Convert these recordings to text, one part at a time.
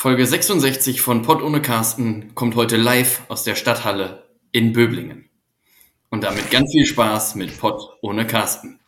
Folge 66 von Pott ohne Carsten kommt heute live aus der Stadthalle in Böblingen. Und damit ganz viel Spaß mit Pott ohne Carsten.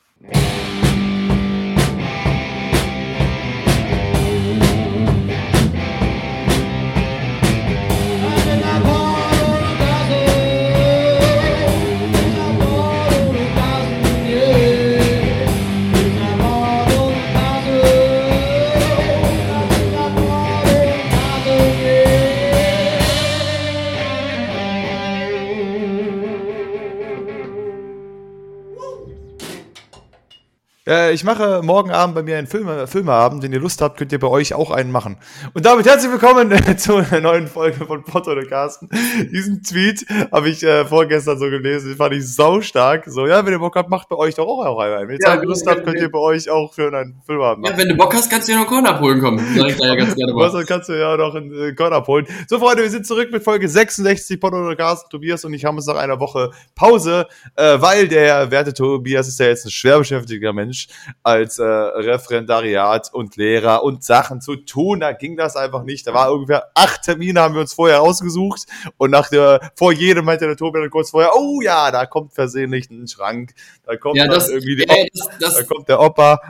Äh, ich mache morgen Abend bei mir einen Film, Filmeabend. Wenn ihr Lust habt, könnt ihr bei euch auch einen machen. Und damit herzlich willkommen äh, zu einer neuen Folge von Potter oder Carsten. Diesen Tweet habe ich äh, vorgestern so gelesen. Den fand ich sau stark. So, ja, wenn ihr Bock habt, macht bei euch doch auch, einen. Wenn ihr ja, Lust habt, könnt ihr bei euch auch für einen Filmabend machen. Ja, wenn du Bock hast, kannst du ja noch einen Korn abholen kommen. Sag ich da ja ganz gerne Was, kannst du ja noch einen äh, Korn abholen. So, Freunde, wir sind zurück mit Folge 66 Potter oder Carsten. Tobias und ich haben uns nach einer Woche Pause, weil der werte Tobias ist ja jetzt ein schwer beschäftigter Mensch als äh, Referendariat und Lehrer und Sachen zu tun. Da ging das einfach nicht. Da war ungefähr acht Termine, haben wir uns vorher ausgesucht. Und nach der, vor jedem meinte der Tobi dann kurz vorher, oh ja, da kommt versehentlich ein Schrank. Da kommt ja, das, irgendwie die äh, das, das, da kommt der Opa.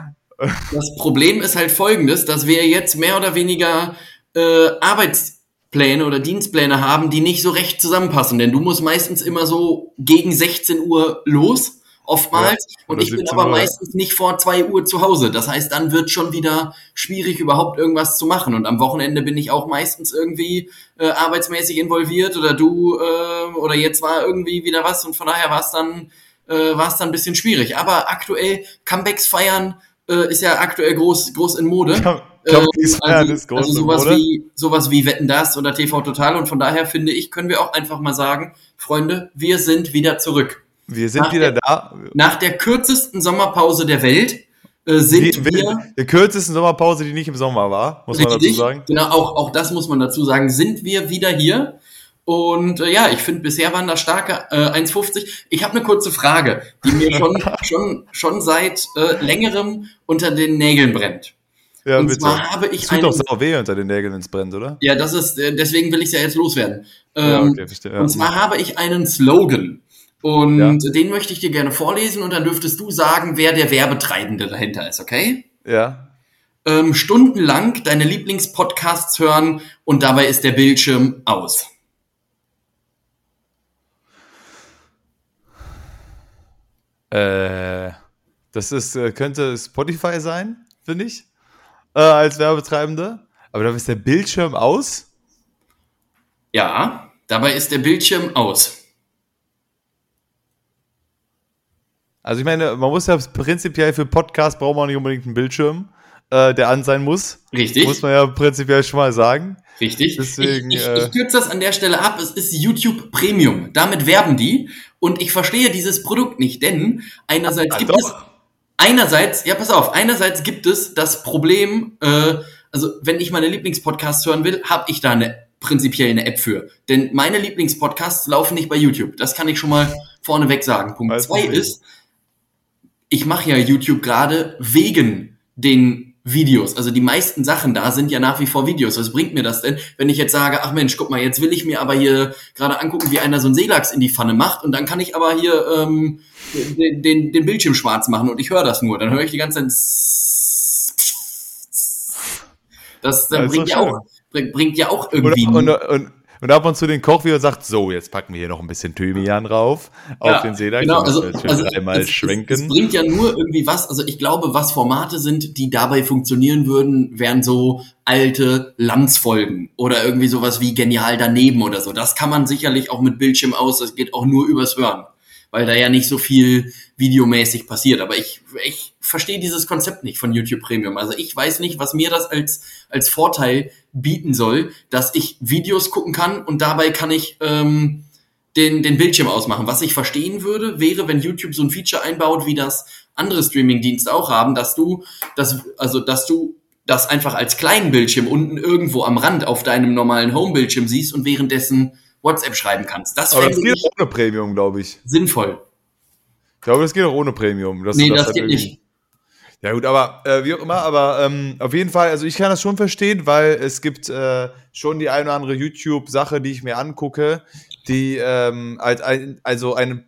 Das Problem ist halt folgendes, dass wir jetzt mehr oder weniger äh, Arbeitspläne oder Dienstpläne haben, die nicht so recht zusammenpassen. Denn du musst meistens immer so gegen 16 Uhr los oftmals. Ja, und ich bin aber Uhr. meistens nicht vor zwei Uhr zu Hause. Das heißt, dann wird schon wieder schwierig, überhaupt irgendwas zu machen. Und am Wochenende bin ich auch meistens irgendwie äh, arbeitsmäßig involviert oder du äh, oder jetzt war irgendwie wieder was und von daher war es dann äh, war es dann ein bisschen schwierig. Aber aktuell Comebacks feiern äh, ist ja aktuell groß groß in Mode. Ja. Äh, also, ist groß also sowas wie sowas wie Wetten das oder TV Total und von daher finde ich können wir auch einfach mal sagen Freunde wir sind wieder zurück wir sind nach wieder der, da. Nach der kürzesten Sommerpause der Welt äh, sind die, wir. Der kürzesten Sommerpause, die nicht im Sommer war, muss richtig, man dazu sagen. Genau, auch, auch das muss man dazu sagen. Sind wir wieder hier? Und äh, ja, ich finde, bisher waren das starke äh, 1,50. Ich habe eine kurze Frage, die mir schon, schon, schon seit äh, längerem unter den Nägeln brennt. Ja, und bitte. zwar habe ich es tut doch sau weh unter den Nägeln, wenn es brennt, oder? Ja, das ist, äh, deswegen will ich es ja jetzt loswerden. Ähm, ja, okay, verstehe, ja. Und zwar habe ich einen Slogan. Und ja. den möchte ich dir gerne vorlesen und dann dürftest du sagen, wer der Werbetreibende dahinter ist, okay? Ja. Ähm, stundenlang deine Lieblingspodcasts hören und dabei ist der Bildschirm aus. Äh, das ist, äh, könnte Spotify sein, finde ich, äh, als Werbetreibende. Aber da ist der Bildschirm aus? Ja, dabei ist der Bildschirm aus. Also ich meine, man muss ja prinzipiell für Podcast braucht man nicht unbedingt einen Bildschirm, äh, der an sein muss. Richtig. Muss man ja prinzipiell schon mal sagen. Richtig. Deswegen, ich, ich, äh, ich kürze das an der Stelle ab. Es ist YouTube Premium. Damit werben die. Und ich verstehe dieses Produkt nicht, denn einerseits gibt doch. es einerseits, ja pass auf, einerseits gibt es das Problem, äh, also wenn ich meine Lieblingspodcasts hören will, habe ich da eine prinzipiell eine App für. Denn meine Lieblingspodcasts laufen nicht bei YouTube. Das kann ich schon mal vorneweg sagen. Punkt Weiß zwei ist, ich mache ja YouTube gerade wegen den Videos. Also die meisten Sachen da sind ja nach wie vor Videos. Was bringt mir das denn, wenn ich jetzt sage, ach Mensch, guck mal, jetzt will ich mir aber hier gerade angucken, wie einer so einen Seelachs in die Pfanne macht und dann kann ich aber hier ähm, den, den, den Bildschirm schwarz machen und ich höre das nur. Dann höre ich die ganze Zeit. Das, dann bringt, ja auch, bringt ja auch irgendwie. Und, und, und, und ab und zu den Koch wieder sagt, so, jetzt packen wir hier noch ein bisschen Thymian drauf ja, auf den Seelachs. Genau, also, also es, schwenken. Es, es, bringt ja nur irgendwie was, also ich glaube, was Formate sind, die dabei funktionieren würden, wären so alte Landsfolgen oder irgendwie sowas wie genial daneben oder so. Das kann man sicherlich auch mit Bildschirm aus, das geht auch nur übers Hören weil da ja nicht so viel videomäßig passiert. Aber ich, ich verstehe dieses Konzept nicht von YouTube Premium. Also ich weiß nicht, was mir das als, als Vorteil bieten soll, dass ich Videos gucken kann und dabei kann ich ähm, den, den Bildschirm ausmachen. Was ich verstehen würde, wäre, wenn YouTube so ein Feature einbaut, wie das andere Streaming-Dienste auch haben, dass du, das, also dass du das einfach als kleinen Bildschirm unten irgendwo am Rand auf deinem normalen Home-Bildschirm siehst und währenddessen WhatsApp schreiben kannst. Das Aber das geht auch ohne Premium, glaube ich. Sinnvoll. Ich glaube, das geht auch ohne Premium. nee, das, das geht nicht. Ja gut, aber äh, wie auch immer, aber ähm, auf jeden Fall, also ich kann das schon verstehen, weil es gibt äh, schon die eine oder andere YouTube-Sache, die ich mir angucke, die ähm, als ein, also eine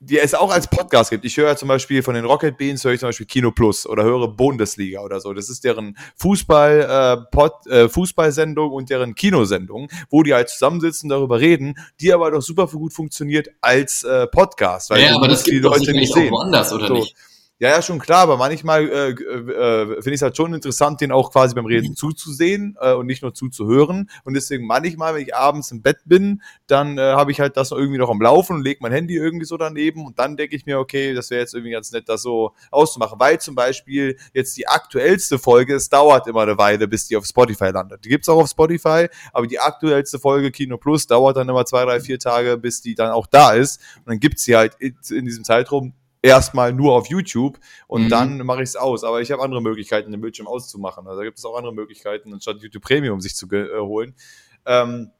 die es auch als Podcast gibt. Ich höre zum Beispiel von den Rocket Beans, höre ich zum Beispiel Kino Plus oder höre Bundesliga oder so. Das ist deren Fußball, äh, Pod, äh, Fußballsendung und deren Kinosendung, wo die halt zusammensitzen, darüber reden, die aber doch super gut funktioniert als äh, Podcast. Weil ja, aber das gibt die Leute nicht sehen. woanders, oder so. nicht? Ja, ja, schon klar, aber manchmal äh, äh, finde ich es halt schon interessant, den auch quasi beim Reden zuzusehen äh, und nicht nur zuzuhören. Und deswegen manchmal, wenn ich abends im Bett bin, dann äh, habe ich halt das irgendwie noch am Laufen und lege mein Handy irgendwie so daneben und dann denke ich mir, okay, das wäre jetzt irgendwie ganz nett, das so auszumachen. Weil zum Beispiel jetzt die aktuellste Folge, es dauert immer eine Weile, bis die auf Spotify landet. Die gibt's auch auf Spotify, aber die aktuellste Folge Kino Plus dauert dann immer zwei, drei, vier Tage, bis die dann auch da ist. Und dann gibt's sie halt in, in diesem Zeitraum erstmal nur auf YouTube und mhm. dann mache ich es aus. Aber ich habe andere Möglichkeiten, den Bildschirm auszumachen. Also da gibt es auch andere Möglichkeiten, anstatt YouTube Premium sich zu äh, holen. Ähm,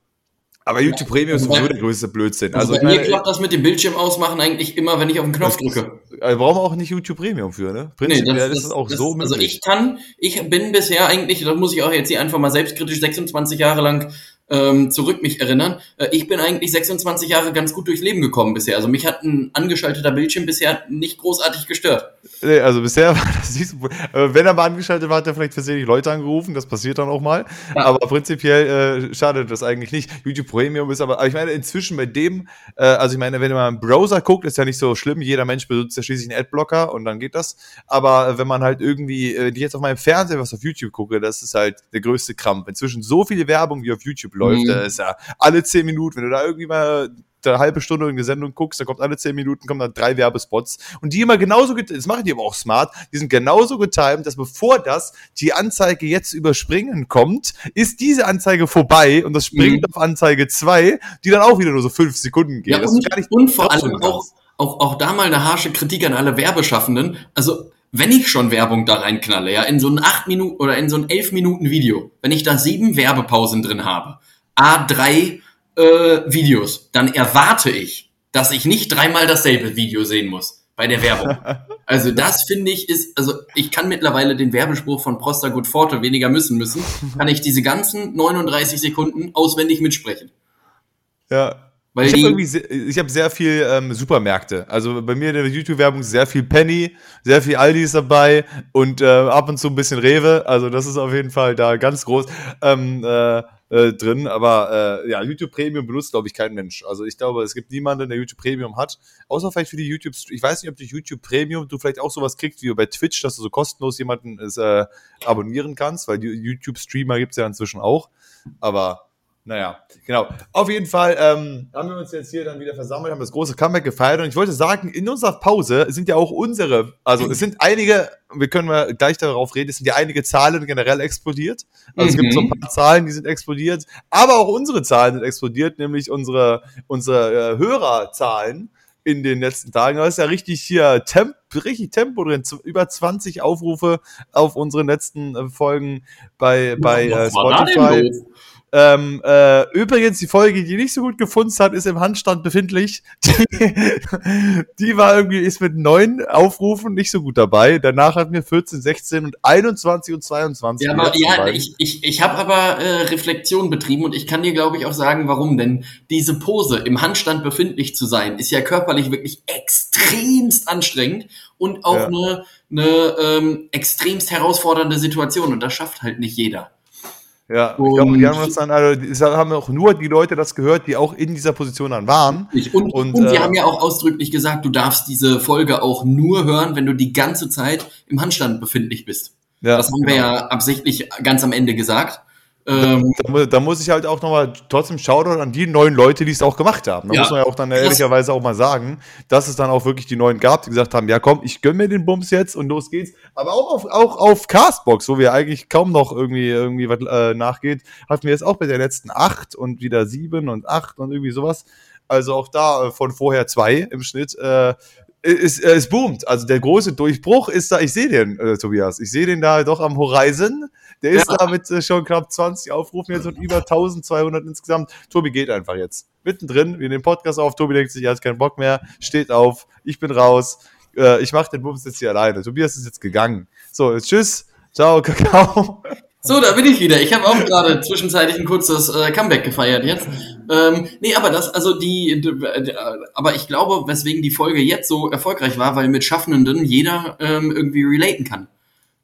aber YouTube Premium ist sowieso der größte Blödsinn. Also, also bei mir klappt das mit dem Bildschirm ausmachen eigentlich immer, wenn ich auf den Knopf drücke. Also brauchen wir auch nicht YouTube Premium für, ne? Prinzipiell nee, das, ist das auch das, so möglich. Also ich kann, ich bin bisher eigentlich, das muss ich auch jetzt hier einfach mal selbstkritisch 26 Jahre lang ähm, zurück mich erinnern. Äh, ich bin eigentlich 26 Jahre ganz gut durchs Leben gekommen bisher. Also mich hat ein angeschalteter Bildschirm bisher nicht großartig gestört. Nee, also bisher war das nicht so. Äh, wenn er mal angeschaltet war, hat er vielleicht versehentlich Leute angerufen. Das passiert dann auch mal. Ja. Aber prinzipiell äh, schadet das eigentlich nicht. YouTube Premium ist aber, aber ich meine, inzwischen bei dem, äh, also ich meine, wenn man im Browser guckt, ist ja nicht so schlimm. Jeder Mensch benutzt ja schließlich einen Adblocker und dann geht das. Aber wenn man halt irgendwie, äh, die jetzt auf meinem Fernseher was auf YouTube gucke, das ist halt der größte Krampf. Inzwischen so viele Werbung wie auf YouTube läuft. Mhm. Da ist ja alle zehn Minuten, wenn du da irgendwie mal eine halbe Stunde in die Sendung guckst, da kommt alle zehn Minuten kommen dann drei Werbespots und die immer genauso, das machen die aber auch smart, die sind genauso getimed, dass bevor das die Anzeige jetzt überspringen kommt, ist diese Anzeige vorbei und das springt mhm. auf Anzeige zwei, die dann auch wieder nur so fünf Sekunden geht. Ja, und, und vor allem auch, auch, auch da mal eine harsche Kritik an alle Werbeschaffenden. Also wenn ich schon Werbung da reinknalle, ja, in so ein acht Minuten oder in so ein elf Minuten Video, wenn ich da sieben Werbepausen drin habe, A3 äh, Videos, dann erwarte ich, dass ich nicht dreimal dasselbe Video sehen muss bei der Werbung. Also das finde ich ist, also ich kann mittlerweile den Werbespruch von Prosta Good Forte weniger müssen müssen, kann ich diese ganzen 39 Sekunden auswendig mitsprechen. Ja, weil ich habe irgendwie sehr, ich habe sehr viel ähm, Supermärkte. Also bei mir in der YouTube-Werbung sehr viel Penny, sehr viel Aldi ist dabei und äh, ab und zu ein bisschen Rewe. Also das ist auf jeden Fall da ganz groß ähm, äh, äh, drin. Aber äh, ja, YouTube Premium benutzt, glaube ich, kein Mensch. Also ich glaube, es gibt niemanden, der YouTube Premium hat. Außer vielleicht für die YouTube. Ich weiß nicht, ob durch YouTube Premium du vielleicht auch sowas kriegst wie bei Twitch, dass du so kostenlos jemanden äh, abonnieren kannst, weil YouTube-Streamer gibt's ja inzwischen auch. Aber naja, genau. Auf jeden Fall ähm, haben wir uns jetzt hier dann wieder versammelt, haben das große Comeback gefeiert und ich wollte sagen, in unserer Pause sind ja auch unsere, also es sind einige, wir können mal gleich darauf reden, es sind ja einige Zahlen generell explodiert. Also mhm. es gibt so ein mhm. paar Zahlen, die sind explodiert, aber auch unsere Zahlen sind explodiert, nämlich unsere, unsere äh, Hörerzahlen in den letzten Tagen. Da ist ja richtig hier Temp, richtig Tempo drin. Über 20 Aufrufe auf unseren letzten äh, Folgen bei, bei äh, Spotify. Ähm, äh, übrigens, die Folge, die nicht so gut gefunden hat, ist im Handstand befindlich. Die, die war irgendwie, ist mit neun Aufrufen nicht so gut dabei. Danach hatten wir 14, 16 und 21 und 22. Ja, aber, ja ich, ich, ich habe aber äh, Reflexion betrieben und ich kann dir, glaube ich, auch sagen, warum. Denn diese Pose, im Handstand befindlich zu sein, ist ja körperlich wirklich extremst anstrengend und auch ja. eine, eine ähm, extremst herausfordernde Situation. Und das schafft halt nicht jeder. Ja, und ich glaube, die haben das dann, also, haben auch nur die Leute das gehört, die auch in dieser Position dann waren. Und, und, und die äh, haben ja auch ausdrücklich gesagt, du darfst diese Folge auch nur hören, wenn du die ganze Zeit im Handstand befindlich bist. Ja, das haben genau. wir ja absichtlich ganz am Ende gesagt. Ähm, da, da, muss ich halt auch nochmal trotzdem Shoutout an die neuen Leute, die es auch gemacht haben. Da ja. muss man ja auch dann ehrlicherweise auch mal sagen, dass es dann auch wirklich die neuen gab, die gesagt haben, ja komm, ich gönn mir den Bums jetzt und los geht's. Aber auch auf, auch auf Castbox, wo wir eigentlich kaum noch irgendwie, irgendwie was äh, nachgeht, hatten wir jetzt auch bei der letzten acht und wieder sieben und acht und irgendwie sowas. Also auch da äh, von vorher zwei im Schnitt. Äh, es, es boomt. Also der große Durchbruch ist da, ich sehe den, äh, Tobias, ich sehe den da doch am Horizon. Der ist ja. da mit äh, schon knapp 20 Aufrufen jetzt und über 1200 insgesamt. Tobi geht einfach jetzt. Mittendrin, wir nehmen den Podcast auf. Tobi denkt sich, er hat keinen Bock mehr, steht auf, ich bin raus. äh, ich mache den Bums jetzt hier alleine. Tobias ist jetzt gegangen. So, jetzt tschüss. Ciao, Kakao. So, da bin ich wieder. Ich habe auch gerade zwischenzeitlich ein kurzes äh, Comeback gefeiert jetzt. Ähm, nee, aber das, also die, aber ich glaube, weswegen die Folge jetzt so erfolgreich war, weil mit Schaffenden jeder ähm, irgendwie relaten kann.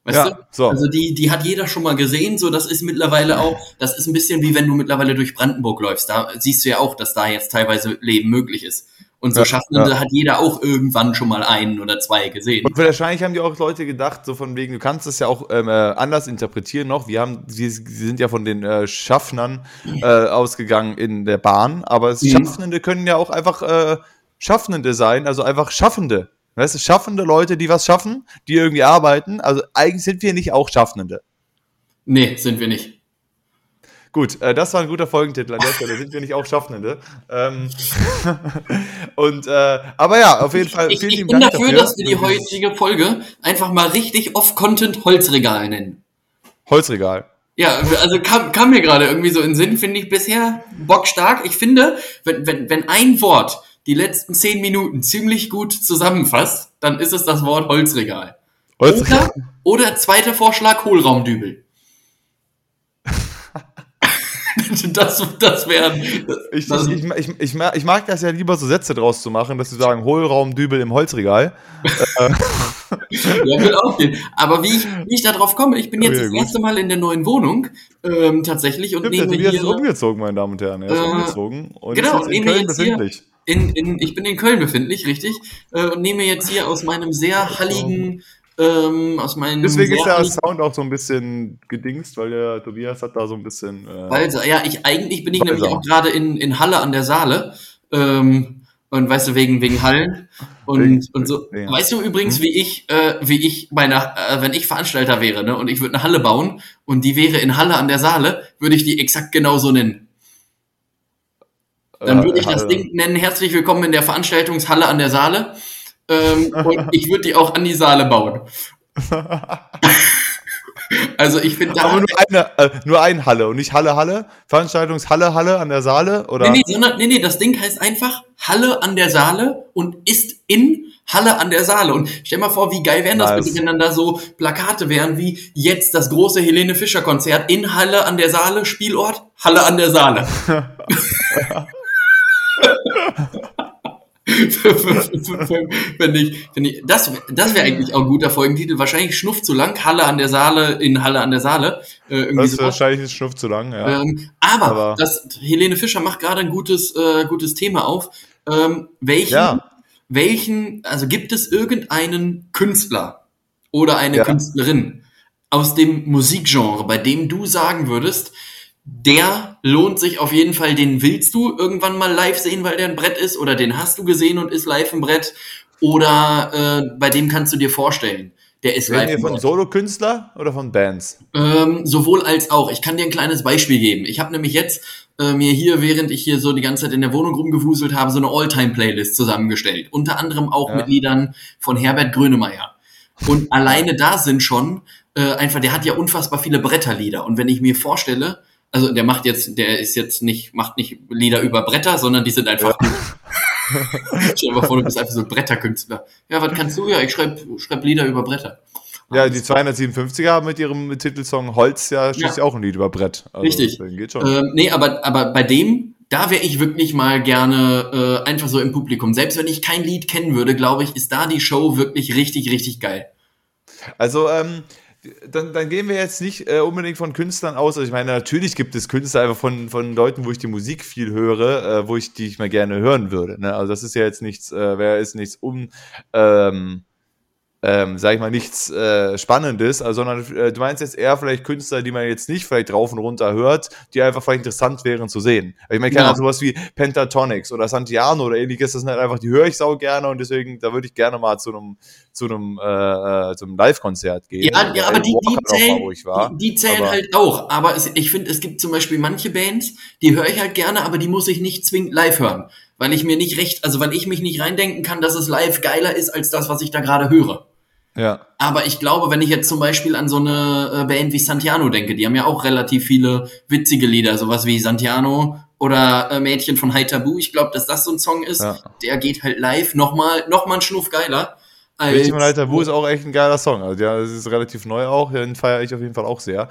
Weißt Ja, du? so. Also die, die hat jeder schon mal gesehen, so das ist mittlerweile auch, das ist ein bisschen wie wenn du mittlerweile durch Brandenburg läufst. Da siehst du ja auch, dass da jetzt teilweise Leben möglich ist. Und so Ja, Schaffende ja. hat jeder auch irgendwann schon mal einen oder zwei gesehen. Und wahrscheinlich haben die auch Leute gedacht, so von wegen, du kannst es ja auch ähm, äh, anders interpretieren noch. Wir haben, sie, sie sind ja von den äh, Schaffnern äh, ausgegangen in der Bahn, aber Mhm. Schaffnende können ja auch einfach äh, Schaffnende sein, also einfach Schaffende. Weißt du, schaffende Leute, die was schaffen, die irgendwie arbeiten. Also eigentlich sind wir nicht auch Schaffende. Nee, sind wir nicht. Gut, äh, das war ein guter Folgentitel an der Stelle. Sind wir nicht auch Schaffende? Ähm, und äh, aber ja, auf jeden Fall Ich, vielen ich lieben bin Dank dafür, dafür. dass wir die heutige Folge einfach mal richtig off-Content Holzregal nennen. Holzregal. Ja, also kam, kam mir gerade irgendwie so in den Sinn, finde ich bisher bockstark. Ich finde, wenn, wenn, wenn ein Wort die letzten zehn Minuten ziemlich gut zusammenfasst, dann ist es das Wort Holzregal. Holzregal. Oder, oder zweiter Vorschlag, Hohlraumdübel. das das wären. Ich, ich, ich, ich, ich, mag, das ja lieber so Sätze draus zu machen, dass sie sagen, Hohlraumdübel im Holzregal. Ja, will auch gehen. Aber wie ich, wie ich da drauf komme, ich bin jetzt Okay, das gut. erste Mal in der neuen Wohnung ähm, tatsächlich und Stimmt, nehme ist hier umgezogen, meine Damen und Herren. Er ist Äh, umgezogen und genau, ist jetzt in Köln befindlich. in, in, ich bin in Köln befindlich, richtig, äh, und nehme jetzt hier aus meinem sehr halligen, ähm, aus meinem Deswegen ist der Sound auch so ein bisschen gedingst, weil der Tobias hat da so ein bisschen. Äh, Walser. Ja, ich eigentlich bin ich Walser. nämlich auch gerade in, in Halle an der Saale. Ähm, und weißt du, wegen, wegen Hallen und, Wegen- und so. ja. Weißt du übrigens, wie ich, äh, wie ich bei einer, äh, wenn ich Veranstalter wäre, ne, und ich würde eine Halle bauen und die wäre in Halle an der Saale, würde ich die exakt genauso nennen. Dann äh, würde ich das Ding nennen, herzlich willkommen in der Veranstaltungshalle an der Saale. Ähm, und ich würde die auch an die Saale bauen. Also ich finde da. Aber nur eine, äh, nur ein Halle und nicht Halle Halle. Veranstaltungshalle Halle an der Saale oder? Nee, nee, sondern, nee, nee, das Ding heißt einfach Halle an der Saale und ist in Halle an der Saale. Und stell mal vor, wie geil wären das Nice. bitte, wenn dann da so Plakate wären wie jetzt das große Helene Fischer Konzert in Halle an der Saale, Spielort Halle an der Saale. wenn ich, wenn ich, das, das wäre eigentlich auch ein guter Folgentitel. Wahrscheinlich schnuff zu lang. Halle an der Saale in Halle an der Saale. Äh, Das ist wahrscheinlich ein Schnuff zu lang, ja. Ähm, aber, Aber- das, Helene Fischer macht gerade ein gutes, äh, gutes Thema auf. Ähm, welchen, Ja. welchen, also gibt es irgendeinen Künstler oder eine Ja. Künstlerin aus dem Musikgenre, bei dem du sagen würdest, der lohnt sich auf jeden Fall, den willst du irgendwann mal live sehen, weil der ein Brett ist, oder den hast du gesehen und ist live ein Brett, oder äh, bei dem kannst du dir vorstellen, der ist Reden live wir ein von. Solokünstler oder von Bands? Ähm, sowohl als auch. Ich kann dir ein kleines Beispiel geben. Ich habe nämlich jetzt äh, mir hier, während ich hier so die ganze Zeit in der Wohnung rumgewuselt habe, so eine All-Time-Playlist zusammengestellt. Unter anderem auch Ja. mit Liedern von Herbert Grönemeyer. Und alleine da sind schon äh, einfach, der hat ja unfassbar viele Bretterlieder. Und wenn ich mir vorstelle, also der macht jetzt, der ist jetzt nicht, macht nicht Lieder über Bretter, sondern die sind einfach. Stell dir mal vor, du bist einfach so ein Bretterkünstler. Ja, was kannst du? Ja, ich schreib, schreib Lieder über Bretter. Ja, die 257er haben mit ihrem Titelsong Holz ja schließlich auch ein Lied über Brett. Also, Richtig. Geht schon. Ähm, nee, aber, aber bei dem, da wäre ich wirklich mal gerne äh, einfach so im Publikum. Selbst wenn ich kein Lied kennen würde, glaube ich, ist da die Show wirklich richtig, richtig geil. Also, ähm, dann, dann gehen wir jetzt nicht äh, unbedingt von Künstlern aus. Also ich meine, natürlich gibt es Künstler einfach von, von Leuten, wo ich die Musik viel höre, äh, wo ich die ich mal gerne hören würde. Ne? Also das ist ja jetzt nichts, äh, wäre ist nichts um, ähm, ähm, sag ich mal, nichts äh, Spannendes, also, sondern äh, du meinst jetzt eher vielleicht Künstler, die man jetzt nicht vielleicht rauf und runter hört, die einfach vielleicht interessant wären zu sehen. Ich meine, keine Ja. Sowas wie Pentatonics oder Santiano oder ähnliches, das sind halt einfach, die höre ich sau gerne und deswegen, da würde ich gerne mal zu einem zu einem, äh, äh, zu einem Live-Konzert gehen. Ja, ja aber die, die mal, zählen, war. die, die zählen Aber- halt auch. Aber es, ich finde, es gibt zum Beispiel manche Bands, die höre ich halt gerne, aber die muss ich nicht zwingend live hören. Weil ich mir nicht recht, also weil ich mich nicht reindenken kann, dass es live geiler ist als das, was ich da gerade höre. Ja. Aber ich glaube, wenn ich jetzt zum Beispiel an so eine äh, Band wie Santiano denke, die haben ja auch relativ viele witzige Lieder, sowas wie Santiano oder äh, Mädchen von High Taboo. Ich glaube, dass das so ein Song ist, Ja. der geht halt live nochmal noch mal einen Schnuff geiler als. Bildschirm Leiter Wu ist auch echt ein geiler Song. Also, ja, das ist relativ neu auch. Den feiere ich auf jeden Fall auch sehr.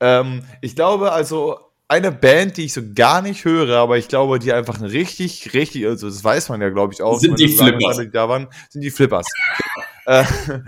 Ähm, ich glaube, also eine Band, die ich so gar nicht höre, aber ich glaube, die einfach ein richtig, richtig, also das weiß man ja, glaube ich, auch. Sind die Flippers. die da waren, sind die Flippers. Äh,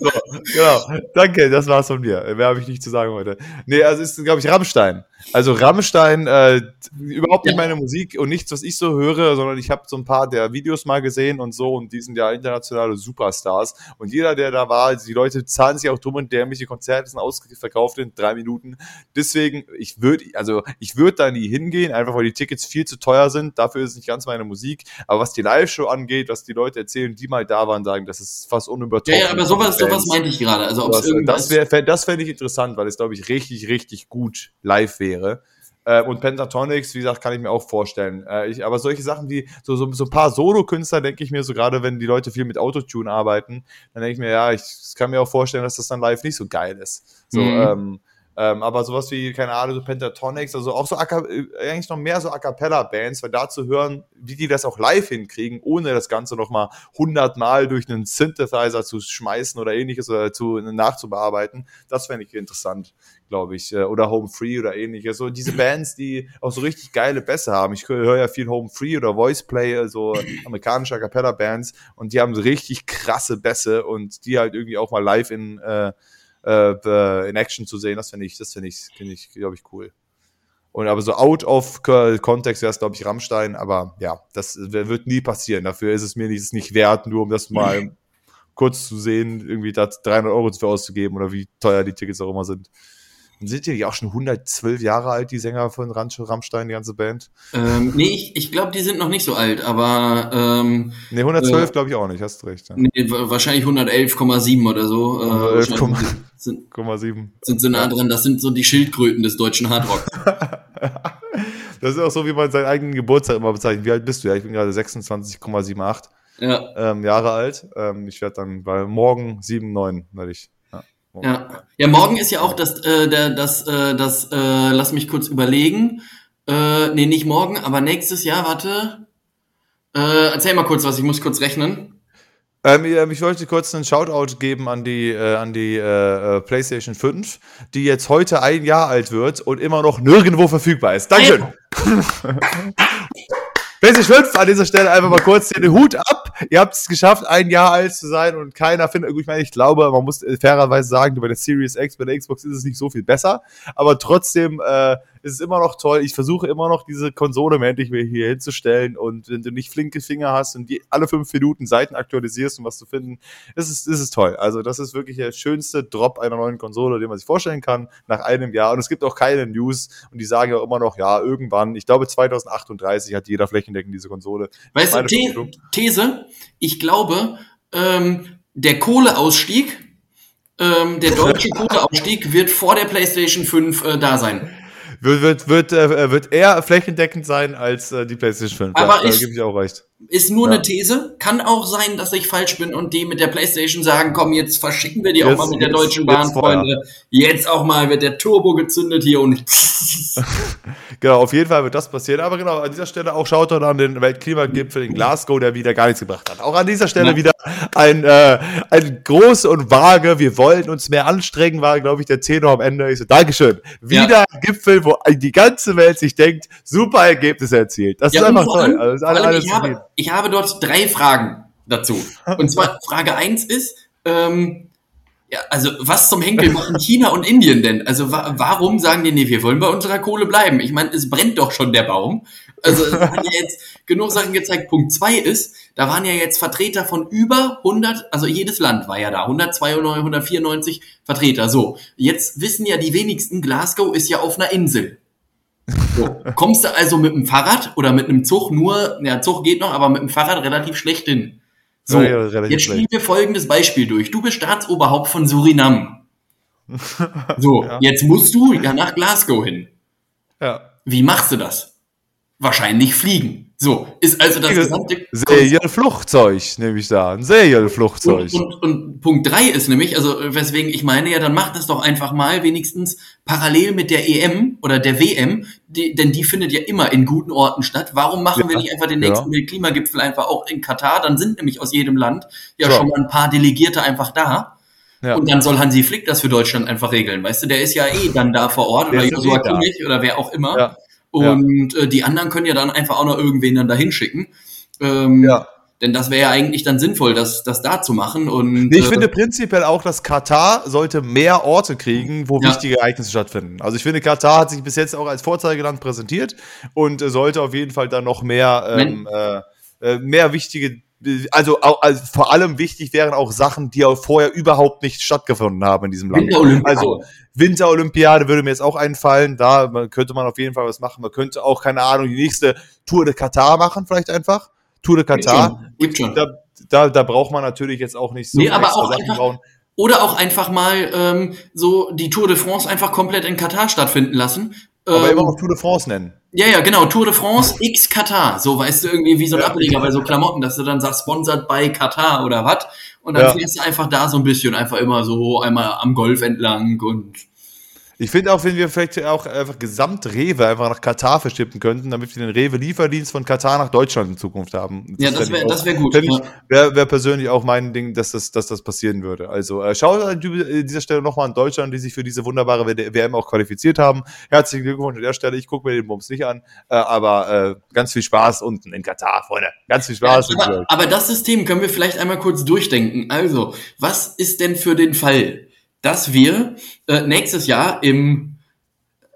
so, genau. Danke, das war's von mir. Mehr habe ich nicht zu sagen heute. Nee, also ist, glaube ich, Rammstein. Also Rammstein, äh, überhaupt nicht Ja. meine Musik und nichts, was ich so höre, sondern ich habe so ein paar der Videos mal gesehen und so und die sind ja internationale Superstars. Und jeder, der da war, die Leute zahlen sich auch dumm und dämliche Konzerte sind ausverkauft in drei Minuten. Deswegen, ich würde, also ich würde da nie hingehen, einfach weil die Tickets viel zu teuer sind. Dafür ist es nicht ganz meine Musik. Aber was die Live-Show angeht, was die Leute erzählen, die mal da waren, sagen, das ist fast Ja, unübertroffen. ja, aber sowas, sowas meinte ich gerade. Also, es Das, irgendwas. das, wär, das fände ich interessant, weil es, glaube ich, richtig, richtig gut live wäre. Äh, und Pentatonics, wie gesagt, kann ich mir auch vorstellen. Äh, ich, aber solche Sachen wie so, so, so ein paar Solo-Künstler, denke ich mir, so gerade wenn die Leute viel mit Autotune arbeiten, dann denke ich mir, ja, ich kann mir auch vorstellen, dass das dann live nicht so geil ist. So, Mhm. ähm, ähm, aber sowas wie, keine Ahnung, so Pentatonics, also auch so äh, eigentlich noch mehr so A Cappella-Bands, weil da zu hören, wie die das auch live hinkriegen, ohne das Ganze nochmal hundertmal durch einen Synthesizer zu schmeißen oder ähnliches oder zu, nachzubearbeiten, das fände ich interessant, glaube ich. Äh, Oder Home Free oder ähnliches. So diese Bands, die auch so richtig geile Bässe haben. Ich höre ja viel Home Free oder Voice Play, so amerikanische A Cappella-Bands und die haben so richtig krasse Bässe und die halt irgendwie auch mal live in äh, äh, in Action zu sehen, das finde ich, das finde ich, finde ich, glaube ich, cool. Und aber so out of co- Kontext wäre es, glaube ich, Rammstein, aber ja, das wird nie passieren. Dafür ist es mir nicht, ist nicht wert, nur um das mal kurz zu sehen, irgendwie da 300 Euro für auszugeben oder wie teuer die Tickets auch immer sind. Und sind die auch schon 112 Jahre alt, die Sänger von Ram- Rammstein, die ganze Band? Ähm, nee, ich, ich glaube, die sind noch nicht so alt, aber ähm, Ne, 112 Äh, glaube ich auch nicht, hast du recht. Ja. nee, wa- wahrscheinlich 111,7 oder so. Äh, 111,7. wahrscheinlich sind, 1,7. sind so nah dran, das sind so die Schildkröten des deutschen Hardrock. Das ist auch so, wie man seinen eigenen Geburtstag immer bezeichnet. Wie alt bist du? Ja, ich bin gerade 26,78 ja, ähm, Jahre alt. Ähm, ich werde dann bei morgen 7, 9 werde ich. Ja, morgen. ja. Morgen ist ja auch das, äh, der, das, äh, das, äh, lass mich kurz überlegen. Äh, nee, nicht morgen, aber nächstes Jahr, warte. Äh, erzähl mal kurz was, ich muss kurz rechnen. Ähm, ich wollte kurz einen Shoutout geben an die, äh, an die äh, äh, PlayStation 5, die jetzt heute ein Jahr alt wird und immer noch nirgendwo verfügbar ist. Dankeschön. PlayStation 5 an dieser Stelle einfach mal kurz den Hut ab. Ihr habt es geschafft, ein Jahr alt zu sein und keiner findet, ich meine, ich glaube, man muss fairerweise sagen, bei der Series X, bei der Xbox ist es nicht so viel besser, aber trotzdem äh, ist es immer noch toll. Ich versuche immer noch diese Konsole mir endlich wieder hier hinzustellen und wenn du nicht flinke Finger hast und die alle fünf Minuten Seiten aktualisierst, um was zu finden, ist es, ist es toll. Also das ist wirklich der schönste Drop einer neuen Konsole, den man sich vorstellen kann, nach einem Jahr. Und es gibt auch keine News und die sagen ja immer noch, ja, irgendwann, ich glaube 2038 hat jeder flächendeckend diese Konsole. Weißt du, The. These, ich glaube, ähm, der Kohleausstieg, ähm, der deutsche Kohleausstieg wird vor der PlayStation 5 äh, da sein. Wird, wird, wird, äh, wird eher flächendeckend sein als äh, die PlayStation 5. Aber ja, da ich- gebe ich auch recht. Ist nur Ja. eine These. Kann auch sein, dass ich falsch bin und die mit der PlayStation sagen, komm, jetzt verschicken wir die auch Jetzt- mal mit der jetzt- Deutschen Bahn, jetzt. Freunde. Jetzt auch mal wird der Turbo gezündet hier und Genau, auf jeden Fall wird das passieren. Aber genau, an dieser Stelle auch Shoutout an den Weltklimagipfel in Glasgow, der wieder gar nichts gebracht hat. Auch an dieser Stelle Ja. wieder ein, äh, ein groß und vage, wir wollen uns mehr anstrengen, war, glaube ich, der Tenor am Ende. Ich so, Dankeschön. Wieder ein Gipfel, wo die ganze Welt sich denkt, super Ergebnisse erzielt. Das Ja, ist einfach toll. allem- Also, ist vor alles, ich, habe, ich habe dort drei Fragen dazu. Und zwar Frage eins ist, ähm, ja, also was zum Henkel machen China und Indien denn? Also wa warum sagen die, nee, wir wollen bei unserer Kohle bleiben? Ich meine, es brennt doch schon der Baum. Also es haben ja jetzt genug Sachen gezeigt. Punkt zwei ist, da waren ja jetzt Vertreter von über 100, also jedes Land war ja da, 192, 194 Vertreter. So, jetzt wissen ja die wenigsten, Glasgow ist ja auf einer Insel. So, kommst du also mit dem Fahrrad oder mit einem Zug nur, ja, Zug geht noch, aber mit dem Fahrrad relativ schlecht hin. So, Ja, ja, jetzt spielen wir folgendes Beispiel durch. Du bist Staatsoberhaupt von Surinam. So, Ja. jetzt musst du ja nach Glasgow hin. Ja. Wie machst du das? Wahrscheinlich fliegen. So, ist also das gesamte Serienflugzeug, nehme ich da. Ein Serienflugzeug. Und, und, und Punkt drei ist nämlich, also weswegen ich meine, ja, dann macht das doch einfach mal wenigstens parallel mit der EM oder der WM, die, denn die findet ja immer in guten Orten statt. Warum machen Ja, wir nicht einfach den nächsten ja. Klimagipfel einfach auch in Katar? Dann sind nämlich aus jedem Land ja So. schon mal ein paar Delegierte einfach da. Ja. Und dann soll Hansi Flick das für Deutschland einfach regeln. Weißt du, der ist ja eh dann da vor Ort Der oder Joshua eh. Kimmich oder wer auch immer. Ja. Und äh, die anderen können ja dann einfach auch noch irgendwen dann dahin schicken. Ähm, Ja. Denn das wäre ja eigentlich dann sinnvoll, das, das da zu machen. Und Nee, ich äh, finde prinzipiell auch, dass Katar sollte mehr Orte kriegen, wo Ja. wichtige Ereignisse stattfinden. Also ich finde, Katar hat sich bis jetzt auch als Vorzeigeland präsentiert und äh, sollte auf jeden Fall dann noch mehr, ähm, äh, äh, mehr wichtige, also, also vor allem wichtig wären auch Sachen, die auch vorher überhaupt nicht stattgefunden haben in diesem Land. Winterolympiade. Also Winterolympiade würde mir jetzt auch einfallen. Da könnte man auf jeden Fall was machen. Man könnte auch, keine Ahnung, die nächste Tour de Katar machen, vielleicht einfach. Tour de Katar. Gibt schon. Da, da, da braucht man natürlich jetzt auch nicht so Nee, aber auch Sachen einfach- bauen. Oder auch einfach mal ähm, so die Tour de France einfach komplett in Katar stattfinden lassen. Aber Ähm, immer noch Tour de France nennen. Ja, ja, genau. Tour de France X Katar. So weißt du irgendwie wie so ein Ja. Ableger bei so Klamotten, dass du dann sagst, sponsert bei Katar oder was. Und dann Ja. fährst du einfach da so ein bisschen einfach immer so einmal am Golf entlang und Ich finde auch, wenn wir vielleicht auch einfach gesamt Rewe einfach nach Katar verschippen könnten, damit wir den Rewe-Lieferdienst von Katar nach Deutschland in Zukunft haben. ja, das wäre auch- das wäre gut. fänd ich- Ja. Wäre wär persönlich auch mein Ding, dass das, dass das passieren würde. Also äh, schaut an die- dieser Stelle nochmal an Deutschland, die sich für diese wunderbare WM auch qualifiziert haben. Herzlichen Glückwunsch an der Stelle. Ich gucke mir den Bums nicht an, äh, aber äh, ganz viel Spaß unten in Katar, Freunde. Ganz viel Spaß. ich aber, aber das System können wir vielleicht einmal kurz durchdenken. Also, was ist denn für den Fall, dass wir äh, nächstes Jahr im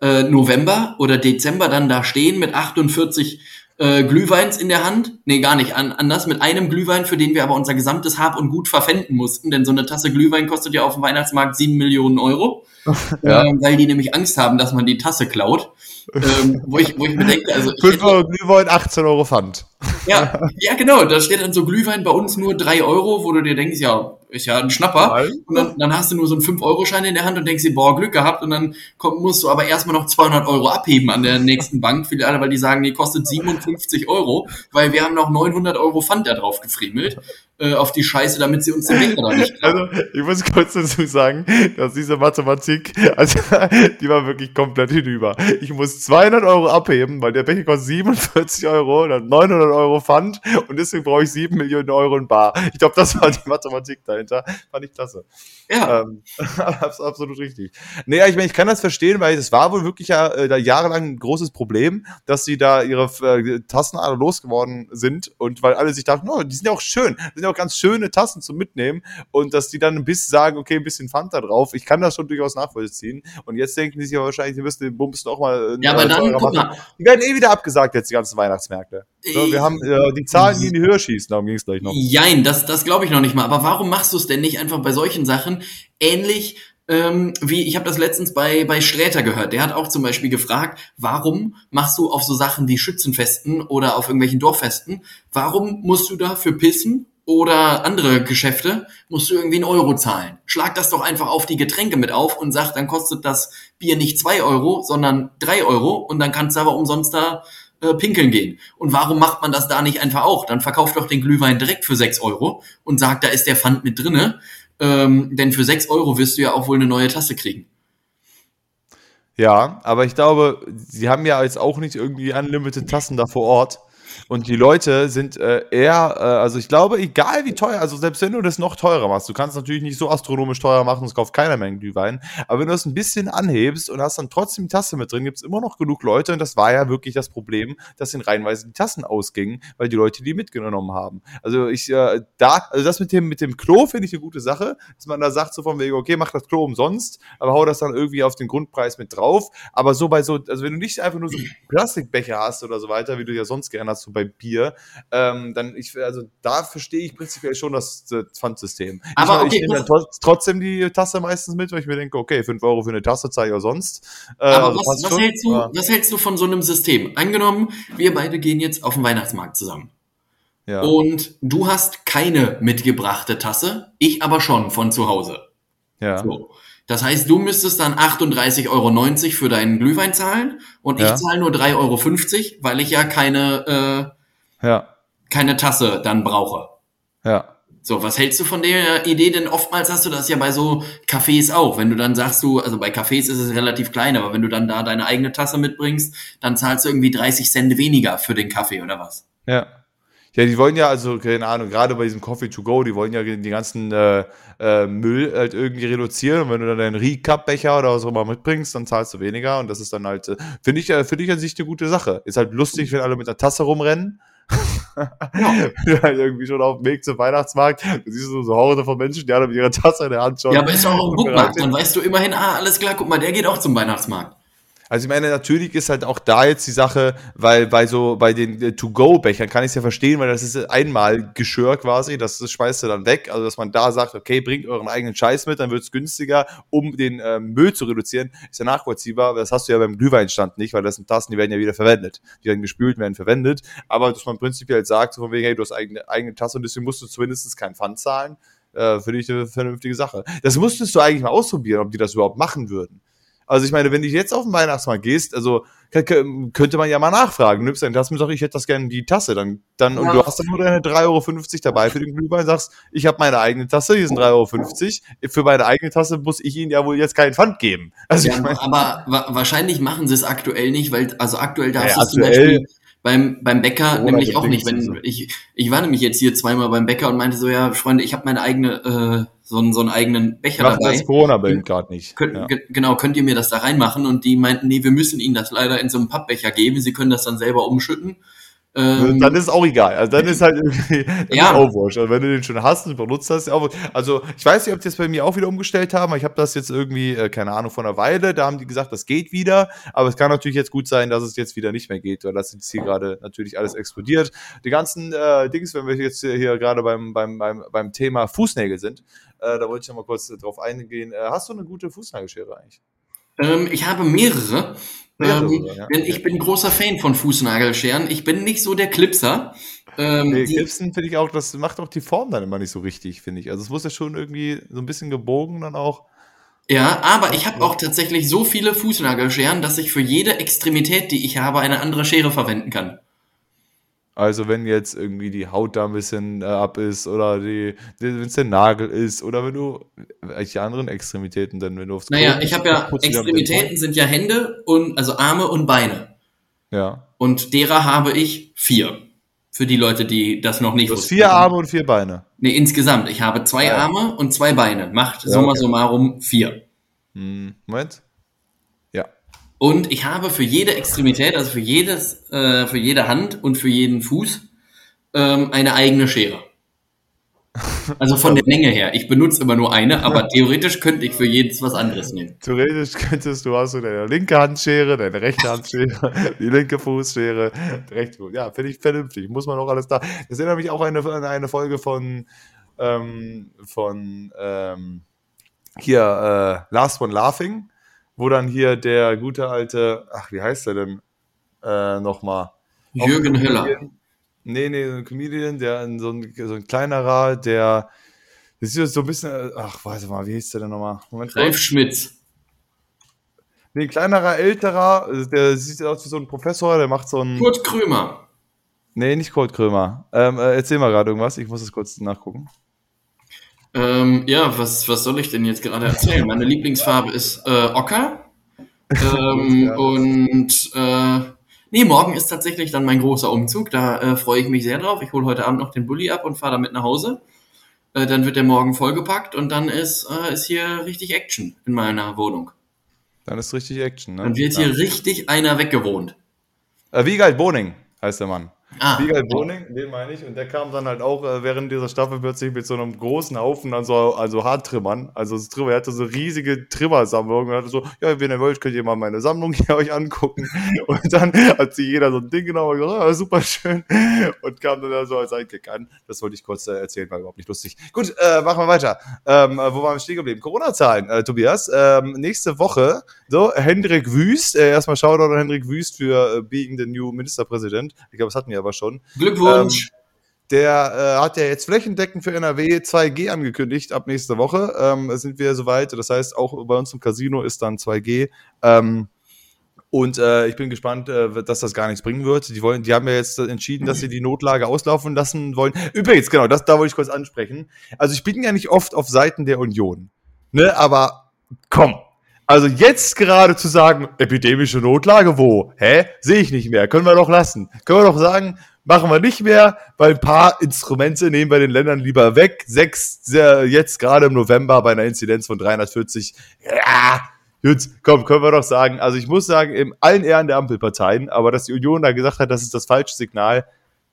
äh, November oder Dezember dann da stehen mit 48 äh, Glühweins in der Hand? Nee, gar nicht. An, anders mit einem Glühwein, für den wir aber unser gesamtes Hab und Gut verpfänden mussten. Denn so eine Tasse Glühwein kostet ja auf dem Weihnachtsmarkt 7 Millionen Euro. Ja. ähm, weil die nämlich Angst haben, dass man die Tasse klaut. ähm, wo, ich, wo ich mir denke, also ich 5 hätte- Euro Glühwein, 18 Euro Pfand. ja, ja, genau. Da steht dann so Glühwein bei uns nur drei Euro, wo du dir denkst, ja, ist ja ein Schnapper. Und dann, dann hast du nur so einen 5-Euro-Schein in der Hand und denkst dir, boah, Glück gehabt. Und dann komm, musst du aber erstmal noch 200 Euro abheben an der nächsten Bank, weil die sagen, die kostet 57 Euro, weil wir haben noch 900 Euro Pfand da drauf gefriemelt äh, auf die Scheiße, damit sie uns den Becher da nicht klauen. Also, ich muss kurz dazu sagen, dass diese Mathematik, also, die war wirklich komplett hinüber. Ich muss 200 Euro abheben, weil der Becher kostet 47 Euro, dann 900 Euro Pfand und deswegen brauche ich 7 Millionen Euro in Bar. Ich glaube, das war die Mathematik dahinter. Fand ich klasse. Ja, Ähm, abs- absolut richtig. Nee, ja, ich meine, ich kann das verstehen, weil es war wohl wirklich ja äh, da jahrelang ein großes Problem, dass sie da ihre äh, Tassen alle losgeworden sind und weil alle sich dachten, oh, die sind ja auch schön, das sind ja auch ganz schöne Tassen zum Mitnehmen und dass die dann ein bisschen sagen, okay, ein bisschen Fanta drauf. Ich kann das schon durchaus nachvollziehen und jetzt denken die sich ja wahrscheinlich, die müssen den Bums noch mal äh, ja aber dann, guck mal. Die werden eh wieder abgesagt jetzt, die ganzen Weihnachtsmärkte. So, wir haben äh, die Zahlen, die in die Höhe schießen, darum ging es gleich noch. Jein, das, das glaube ich noch nicht mal. Aber warum machst du es denn nicht einfach bei solchen Sachen ähnlich ähm, wie, ich habe das letztens bei, bei Sträter gehört. Der hat auch zum Beispiel gefragt, warum machst du auf so Sachen wie Schützenfesten oder auf irgendwelchen Dorffesten, warum musst du da für Pissen oder andere Geschäfte, musst du irgendwie einen Euro zahlen? Schlag das doch einfach auf die Getränke mit auf und sag, dann kostet das Bier nicht zwei Euro, sondern drei Euro und dann kannst du aber umsonst da äh, pinkeln gehen. Und warum macht man das da nicht einfach auch? Dann verkauft doch den Glühwein direkt für 6 Euro und sagt, da ist der Pfand mit drinne. Ähm, denn für 6 Euro wirst du ja auch wohl eine neue Tasse kriegen. Ja, aber ich glaube, sie haben ja jetzt auch nicht irgendwie unlimited Tassen da vor Ort. Und die Leute sind äh, eher, äh, also ich glaube, egal wie teuer, also selbst wenn du das noch teurer machst, du kannst natürlich nicht so astronomisch teuer machen, es kauft keiner mehr einen Glühwein, aber wenn du das ein bisschen anhebst und hast dann trotzdem die Tasse mit drin, gibt es immer noch genug Leute. Und das war ja wirklich das Problem, dass in reihenweise die Tassen ausgingen, weil die Leute die mitgenommen haben. Also ich, äh, da, also das mit dem, mit dem Klo finde ich eine gute Sache, dass man da sagt so von wegen, okay, mach das Klo umsonst, aber hau das dann irgendwie auf den Grundpreis mit drauf, aber so bei so, also wenn du nicht einfach nur so Plastikbecher hast oder so weiter, wie du ja sonst gerne hast, so bei Bier, ähm, dann ich, also da verstehe ich prinzipiell schon das, das Pfandsystem. Aber ich, okay, ich nehme dann tro- trotzdem die Tasse meistens mit, weil ich mir denke, okay, 5 Euro für eine Tasse zahle ich auch sonst. Äh, Aber also was, was, hältst du, was hältst du von so einem System? Angenommen, wir beide gehen jetzt auf den Weihnachtsmarkt zusammen. ja. Und du hast keine mitgebrachte Tasse, ich aber schon von zu Hause. ja. So. Das heißt, du müsstest dann 38,90 Euro für deinen Glühwein zahlen und Ja. ich zahle nur 3,50 Euro, weil ich ja keine, äh, Ja. keine Tasse dann brauche. Ja. So, was hältst du von der Idee? Denn oftmals hast du das ja bei so Cafés auch. Wenn du dann sagst du, also bei Cafés ist es relativ klein, aber wenn du dann da deine eigene Tasse mitbringst, dann zahlst du irgendwie 30 Cent weniger für den Kaffee oder was? Ja. Ja, die wollen ja, also, keine Ahnung, gerade bei diesem Coffee to go, die wollen ja den ganzen äh, äh, Müll halt irgendwie reduzieren. Und wenn du dann deinen Recap-Becher oder was auch immer mitbringst, dann zahlst du weniger. Und das ist dann halt, äh, finde ich, äh, finde ich an sich eine gute Sache. Ist halt lustig, wenn alle mit der Tasse rumrennen. Ja. halt irgendwie schon auf dem Weg zum Weihnachtsmarkt. Du siehst so, so Horde von Menschen, die alle mit ihrer Tasse in der Hand schon. Ja, aber ist auch ein sind. Dann weißt du immerhin, ah, alles klar, guck mal, der geht auch zum Weihnachtsmarkt. Also ich meine, natürlich ist halt auch da jetzt die Sache, weil bei so bei den äh, To-Go-Bechern kann ich es ja verstehen, weil das ist einmal Geschirr quasi, das, das schmeißt du dann weg. Also dass man da sagt, okay, bringt euren eigenen Scheiß mit, dann wird es günstiger, um den ähm, Müll zu reduzieren, ist ja nachvollziehbar. Aber das hast du ja beim Glühweinstand nicht, weil das sind Tassen, die werden ja wieder verwendet. Die werden gespült, werden verwendet. Aber dass man prinzipiell sagt, so von wegen, hey, du hast eigene, eigene Tasse und deswegen musst du zumindest keinen Pfand zahlen, äh, finde ich eine vernünftige Sache. Das musstest du eigentlich mal ausprobieren, ob die das überhaupt machen würden. Also ich meine, wenn du jetzt auf den Weihnachtsmarkt gehst, also könnte man ja mal nachfragen. Nimmst deine Tasse mit, sag ich hätte das gerne die Tasse. Dann, dann, und Ja. du hast dann nur deine 3,50 Euro dabei für den Glühwein, sagst, ich habe meine eigene Tasse, hier sind 3,50 Euro. Für meine eigene Tasse muss ich ihnen ja wohl jetzt keinen Pfand geben. Also Ja, ich meine, aber wa wahrscheinlich machen sie es aktuell nicht, weil, also aktuell darfst Ja, du es zum aktuell- Beispiel beim, beim Bäcker Corona nämlich auch nicht. Wenn ich, ich war nämlich jetzt hier zweimal beim Bäcker und meinte so, ja, Freunde, ich habe meine eigene, äh, so, einen- so einen eigenen Becher macht dabei. das Corona-Bild gerade nicht. Könnt, Ja. ge genau, könnt ihr mir das da reinmachen? Und die meinten, nee, wir müssen ihnen das leider in so einem Pappbecher geben. Sie können das dann selber umschütten. Ähm, dann ist es auch egal. Also dann ist halt irgendwie dann Ja. ist auch wurscht. Also wenn du den schon hast und benutzt hast, ist ja auch wurscht. Also ich weiß nicht, ob die das bei mir auch wieder umgestellt haben. aber Ich habe das jetzt irgendwie, äh, keine Ahnung, vor einer Weile. Da haben die gesagt, das geht wieder. Aber es kann natürlich jetzt gut sein, dass es jetzt wieder nicht mehr geht, weil das jetzt hier gerade natürlich alles explodiert. Die ganzen äh, Dings, wenn wir jetzt hier, gerade beim, beim, beim, beim Thema Fußnägel sind, äh, da wollte ich noch mal kurz äh, drauf eingehen. Äh, hast du eine gute Fußnagelschere eigentlich? Ähm, ich habe mehrere. Mehrere, ähm, ja. denn ich bin großer Fan von Fußnagelscheren. Ich bin nicht so der Clipser. Ähm, Nee, Clipsen finde ich auch, das macht auch die Form dann immer nicht so richtig, finde ich. Also es muss ja schon irgendwie so ein bisschen gebogen dann auch. Ja, aber ich habe auch tatsächlich so viele Fußnagelscheren, dass ich für jede Extremität, die ich habe, eine andere Schere verwenden kann. Also wenn jetzt irgendwie die Haut da ein bisschen äh, ab ist oder die, wenn es der Nagel ist oder wenn du welche anderen Extremitäten denn, wenn du aufs Naja, Klo ich habe ja Extremitäten sind ja Hände und also Arme und Beine. Ja. Und derer habe ich vier. Für die Leute, die das noch nicht Du wussten. vier Arme und vier Beine. Nee, insgesamt. Ich habe zwei ja. Arme und zwei Beine. Macht Ja, summa okay. summarum vier. Hm, Moment. Und ich habe für jede Extremität, also für jedes, äh, für jede Hand und für jeden Fuß ähm, eine eigene Schere. Also von der Länge her. Ich benutze immer nur eine, aber theoretisch könnte ich für jedes was anderes nehmen. Theoretisch könntest du, hast du deine linke Handschere, deine rechte Handschere, die linke Fußschere, die rechte Fuß. Ja, finde ich vernünftig. Muss man auch alles da. Das erinnert mich auch an eine, an eine Folge von, ähm, von ähm, hier äh, Last One Laughing, wo dann hier der gute alte, ach, wie heißt der denn äh, nochmal? Jürgen Höller. Nee, nee, ein Comedian, der so, ein, so ein kleinerer, der das ist so ein bisschen, ach, warte mal, wie hieß der denn nochmal? Moment, Ralf Schmitz. Nee, ein kleinerer, älterer, also der sieht aus wie so ein Professor, der macht so ein. Kurt Krömer. Nee, nicht Kurt Krömer. Ähm, äh, erzähl mal gerade irgendwas, ich muss es kurz nachgucken. Ähm, ja, was, was soll ich denn jetzt gerade erzählen? Meine Lieblingsfarbe ist äh, Ocker. Ähm, Ja. Und äh, nee, morgen ist tatsächlich dann mein großer Umzug. Da äh, freue ich mich sehr drauf. Ich hole heute Abend noch den Bulli ab und fahre damit nach Hause. Äh, dann wird der morgen vollgepackt und dann ist, äh, ist hier richtig Action in meiner Wohnung. Dann ist richtig Action, ne? Dann wird ja. hier richtig einer weggewohnt. Äh, Wiegald Boning heißt der Mann. Ah, Wiegald Boning, den meine ich. Und der kam dann halt auch äh, während dieser Staffel plötzlich mit so einem großen Haufen an so also Haartrimmern. Also er hatte so riesige Trimmersammlungen und hatte so, ja, wenn ihr wollt, könnt ihr mal meine Sammlung hier euch angucken. Und dann hat sich jeder so ein Ding genommen und gesagt, ah, super schön. Und kam dann da so als Sidekick an. Das wollte ich kurz äh, erzählen, war überhaupt nicht lustig. Gut, äh, machen wir weiter. Ähm, äh, wo waren wir stehen geblieben? Corona-Zahlen, äh, Tobias. Ähm, nächste Woche, so, Hendrik Wüst, äh, erstmal Shoutout an Hendrik Wüst für Being the New Ministerpräsident. Ich glaube, das hatten wir aber schon. Glückwunsch. Der äh, hat ja jetzt flächendeckend für NRW 2G angekündigt ab nächste Woche. Ähm, sind wir soweit. Das heißt, auch bei uns im Casino ist dann 2G. Ähm, Und äh, ich bin gespannt, äh, dass das gar nichts bringen wird. Die wollen, die haben ja jetzt entschieden, dass sie die Notlage auslaufen lassen wollen. Übrigens, genau, das da wollte ich kurz ansprechen. Also ich bin ja nicht oft auf Seiten der Union, ne? Aber komm, also jetzt gerade zu sagen, epidemische Notlage, wo? Hä? Sehe ich nicht mehr. Können wir doch lassen. Können wir doch sagen, machen wir nicht mehr, weil ein paar Instrumente nehmen wir den Ländern lieber weg. Sechs, jetzt gerade im November bei einer Inzidenz von 340. Ja, Gut, komm, können wir doch sagen. Also ich muss sagen, in allen Ehren der Ampelparteien, aber dass die Union da gesagt hat, das ist das falsche Signal,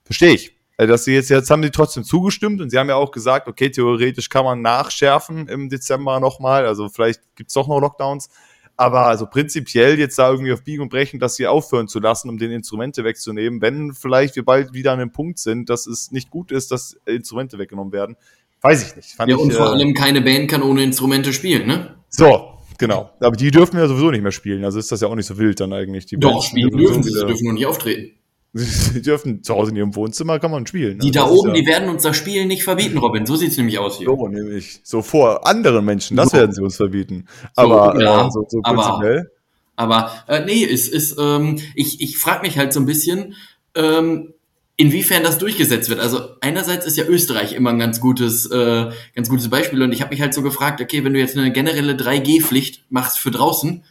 verstehe ich. Also dass sie jetzt, jetzt haben sie trotzdem zugestimmt und sie haben ja auch gesagt, okay, theoretisch kann man nachschärfen im Dezember nochmal, also vielleicht gibt's doch noch Lockdowns. Aber also prinzipiell jetzt da irgendwie auf Biegen und Brechen, das hier aufhören zu lassen, um den Instrumente wegzunehmen, wenn vielleicht wir bald wieder an einem Punkt sind, dass es nicht gut ist, dass Instrumente weggenommen werden, weiß ich nicht. Fand ja, und ich, vor äh, allem keine Band kann ohne Instrumente spielen, ne? So, Genau. Aber die dürfen ja sowieso nicht mehr spielen. Also ist das ja auch nicht so wild dann eigentlich. Die Doch, spielen dürfen, sie dürfen nur nicht auftreten. Sie dürfen zu Hause in ihrem Wohnzimmer kann man spielen. Die also da oben, ja die werden uns das Spielen nicht verbieten, Robin. So sieht's nämlich aus hier. So nämlich. So vor anderen Menschen, das so. werden sie uns verbieten. Aber so, ja, äh, so, so prinzipiell. Aber, aber äh, nee, es ist, ähm, ich, ich frage mich halt so ein bisschen, ähm, inwiefern das durchgesetzt wird. Also einerseits ist ja Österreich immer ein ganz gutes, äh, ganz gutes Beispiel und ich habe mich halt so gefragt, okay, wenn du jetzt eine generelle 3G-Pflicht machst für draußen,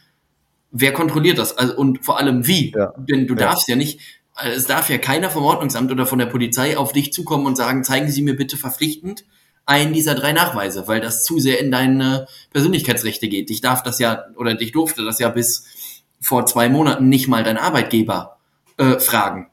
wer kontrolliert das? Also und vor allem wie? Ja. Denn du ja. darfst ja nicht, es darf ja keiner vom Ordnungsamt oder von der Polizei auf dich zukommen und sagen, zeigen Sie mir bitte verpflichtend einen dieser drei Nachweise, weil das zu sehr in deine Persönlichkeitsrechte geht. Ich darf das ja oder ich durfte das ja bis vor zwei Monaten nicht mal dein Arbeitgeber äh, fragen.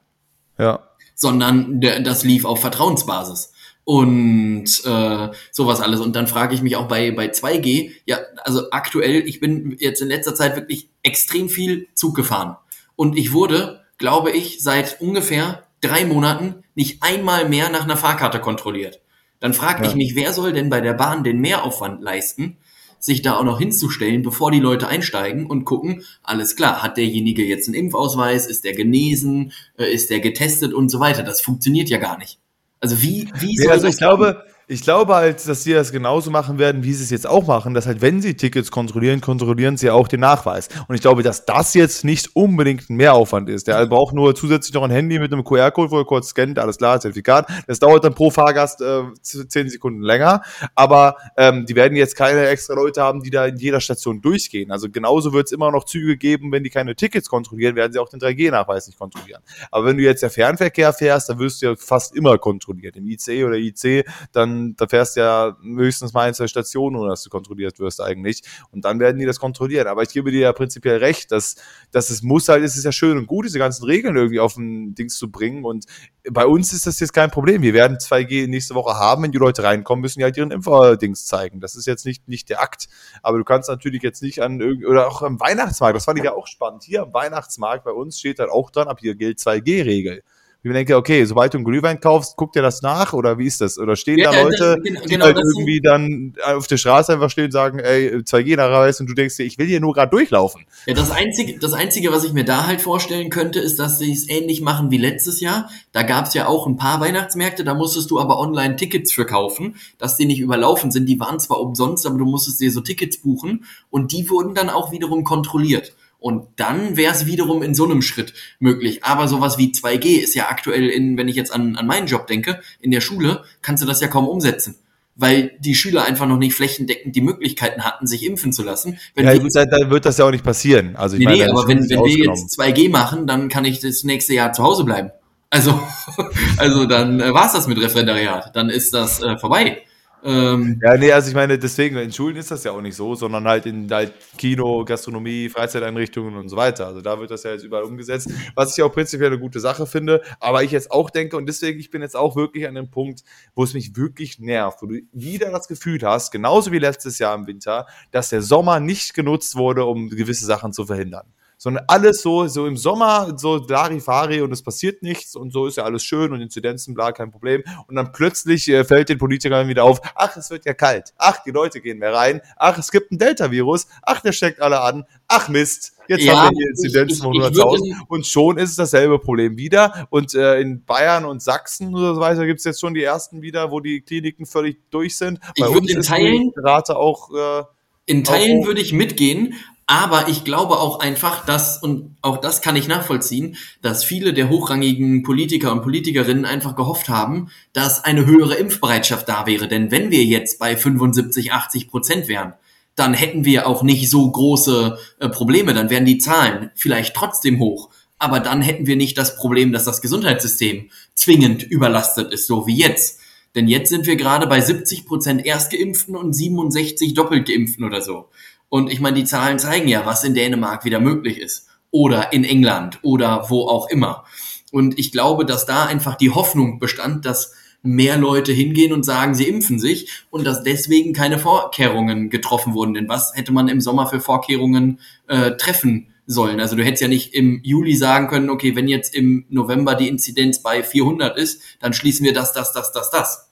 Ja sondern das lief auf Vertrauensbasis und äh, sowas alles. Und dann frage ich mich auch bei, bei 2G, ja, also aktuell, ich bin jetzt in letzter Zeit wirklich extrem viel Zug gefahren. Und ich wurde, glaube ich, seit ungefähr drei Monaten nicht einmal mehr nach einer Fahrkarte kontrolliert. Dann frage ja. ich mich, wer soll denn bei der Bahn den Mehraufwand leisten, sich da auch noch hinzustellen, bevor die Leute einsteigen und gucken, alles klar, hat derjenige jetzt einen Impfausweis, ist der genesen, äh, ist der getestet und so weiter. Das funktioniert ja gar nicht. Also wie, wie soll ja, also ich glaube, ich glaube halt, dass sie das genauso machen werden, wie sie es jetzt auch machen, dass halt, wenn sie Tickets kontrollieren, kontrollieren sie auch den Nachweis. Und ich glaube, dass das jetzt nicht unbedingt ein Mehraufwand ist. Der braucht nur zusätzlich noch ein Handy mit einem QR-Code, wo er kurz scannt, alles klar, Zertifikat. Das dauert dann pro Fahrgast äh, zehn Sekunden länger. Aber ähm, die werden jetzt keine extra Leute haben, die da in jeder Station durchgehen. Also genauso wird es immer noch Züge geben, wenn die keine Tickets kontrollieren, werden sie auch den 3G-Nachweis nicht kontrollieren. Aber wenn du jetzt der Fernverkehr fährst, dann wirst du ja fast immer kontrolliert. Im ICE oder IC, dann da fährst du ja höchstens mal ein, zwei Stationen, ohne dass du kontrolliert wirst eigentlich. Und dann werden die das kontrollieren. Aber ich gebe dir ja prinzipiell recht, dass, dass es muss halt, es ist ja schön und gut, diese ganzen Regeln irgendwie auf ein Dings zu bringen. Und bei uns ist das jetzt kein Problem. Wir werden 2G nächste Woche haben. Wenn die Leute reinkommen, müssen die halt ihren Impfdings zeigen. Das ist jetzt nicht, nicht der Akt. Aber du kannst natürlich jetzt nicht an, oder auch am Weihnachtsmarkt, das fand ich ja auch spannend. Hier am Weihnachtsmarkt bei uns steht halt auch dran, ab hier gilt 2G-Regel ich denke, okay, sobald du einen Glühwein kaufst, guckt dir das nach oder wie ist das? Oder stehen ja, da Leute, genau, die halt irgendwie dann auf der Straße einfach stehen und sagen, ey, 2G nachweis und du denkst dir, ich will hier nur gerade durchlaufen. Ja, das einzige, das einzige, was ich mir da halt vorstellen könnte, ist, dass sie es ähnlich machen wie letztes Jahr. Da gab es ja auch ein paar Weihnachtsmärkte, da musstest du aber online Tickets für kaufen, dass die nicht überlaufen sind. Die waren zwar umsonst, aber du musstest dir so Tickets buchen und die wurden dann auch wiederum kontrolliert. Und dann wäre es wiederum in so einem Schritt möglich. Aber sowas wie 2G ist ja aktuell in, wenn ich jetzt an, an meinen Job denke, in der Schule, kannst du das ja kaum umsetzen. Weil die Schüler einfach noch nicht flächendeckend die Möglichkeiten hatten, sich impfen zu lassen. Wenn ja, die, dann wird das ja auch nicht passieren. Also ich nee, meine, nee, aber wenn, wenn wir jetzt 2G machen, dann kann ich das nächste Jahr zu Hause bleiben. Also, also dann äh, war's das mit Referendariat. Dann ist das äh, vorbei. Ähm, ja, nee, also ich meine, deswegen, in Schulen ist das ja auch nicht so, sondern halt in halt Kino, Gastronomie, Freizeiteinrichtungen und so weiter. Also da wird das ja jetzt überall umgesetzt, was ich auch prinzipiell eine gute Sache finde. Aber ich jetzt auch denke, und deswegen, ich bin jetzt auch wirklich an dem Punkt, wo es mich wirklich nervt, wo du wieder das Gefühl hast, genauso wie letztes Jahr im Winter, dass der Sommer nicht genutzt wurde, um gewisse Sachen zu verhindern sondern alles so, so im Sommer, so Larifari und es passiert nichts und so ist ja alles schön und Inzidenzen, bla, kein Problem. Und dann plötzlich äh, fällt den Politikern wieder auf, ach, es wird ja kalt, ach, die Leute gehen mehr rein, ach, es gibt ein Delta-Virus, ach, der steckt alle an, ach Mist, jetzt ja, haben wir hier Inzidenzen von 100.000 und schon ist es dasselbe Problem wieder. Und äh, in Bayern und Sachsen oder so weiter gibt es jetzt schon die ersten wieder, wo die Kliniken völlig durch sind. Bei ich uns in Teilen, Rate auch... Äh, in Teilen würde ich mitgehen, Aber ich glaube auch einfach, dass, und auch das kann ich nachvollziehen, dass viele der hochrangigen Politiker und Politikerinnen einfach gehofft haben, dass eine höhere Impfbereitschaft da wäre. Denn wenn wir jetzt bei 75, 80 Prozent wären, dann hätten wir auch nicht so große äh, Probleme. Dann wären die Zahlen vielleicht trotzdem hoch. Aber dann hätten wir nicht das Problem, dass das Gesundheitssystem zwingend überlastet ist, so wie jetzt. Denn jetzt sind wir gerade bei 70 Prozent Erstgeimpften und 67 Doppeltgeimpften oder so. Und ich meine, die Zahlen zeigen ja, was in Dänemark wieder möglich ist. Oder in England oder wo auch immer. Und ich glaube, dass da einfach die Hoffnung bestand, dass mehr Leute hingehen und sagen, sie impfen sich und dass deswegen keine Vorkehrungen getroffen wurden. Denn was hätte man im Sommer für Vorkehrungen äh, treffen sollen? Also du hättest ja nicht im Juli sagen können, okay, wenn jetzt im November die Inzidenz bei 400 ist, dann schließen wir das, das, das, das, das.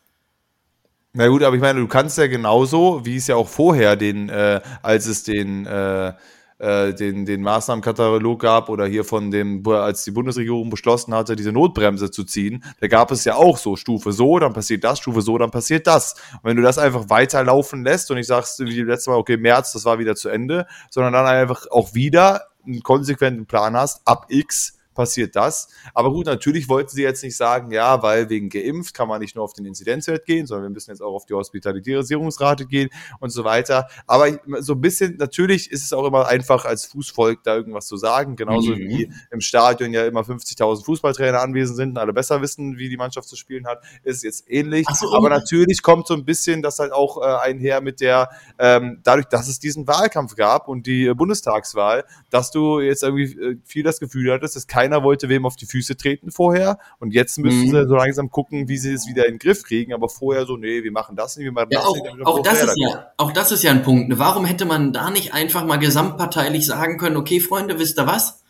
Na gut, aber ich meine, du kannst ja genauso, wie es ja auch vorher den, äh, als es den, äh, äh, den, den Maßnahmenkatalog gab oder hier von dem, als die Bundesregierung beschlossen hatte, diese Notbremse zu ziehen, da gab es ja auch so Stufe so, dann passiert das, Stufe so, dann passiert das. Und wenn du das einfach weiterlaufen lässt und ich sagst wie letztes Mal, okay, März, das war wieder zu Ende, sondern dann einfach auch wieder einen konsequenten Plan hast, ab X passiert das. Aber gut, natürlich wollten sie jetzt nicht sagen, ja, weil wegen geimpft kann man nicht nur auf den Inzidenzwert gehen, sondern wir müssen jetzt auch auf die Hospitalisierungsrate gehen und so weiter. Aber so ein bisschen, natürlich ist es auch immer einfach als Fußvolk da irgendwas zu sagen, genauso mhm. wie im Stadion ja immer 50.000 Fußballtrainer anwesend sind und alle besser wissen, wie die Mannschaft zu spielen hat, ist jetzt ähnlich. So, Aber natürlich kommt so ein bisschen das halt auch äh, einher mit der, ähm, dadurch, dass es diesen Wahlkampf gab und die äh, Bundestagswahl, dass du jetzt irgendwie äh, viel das Gefühl hattest, dass kein keiner wollte wem auf die Füße treten vorher. Und jetzt müssen mhm. sie so langsam gucken, wie sie es wieder in den Griff kriegen. Aber vorher so, nee, wir machen das nicht, wir machen ja, das auch, nicht. Auch das, ist ja, auch das ist ja ein Punkt. Warum hätte man da nicht einfach mal gesamtparteilich sagen können, okay, Freunde, wisst ihr was?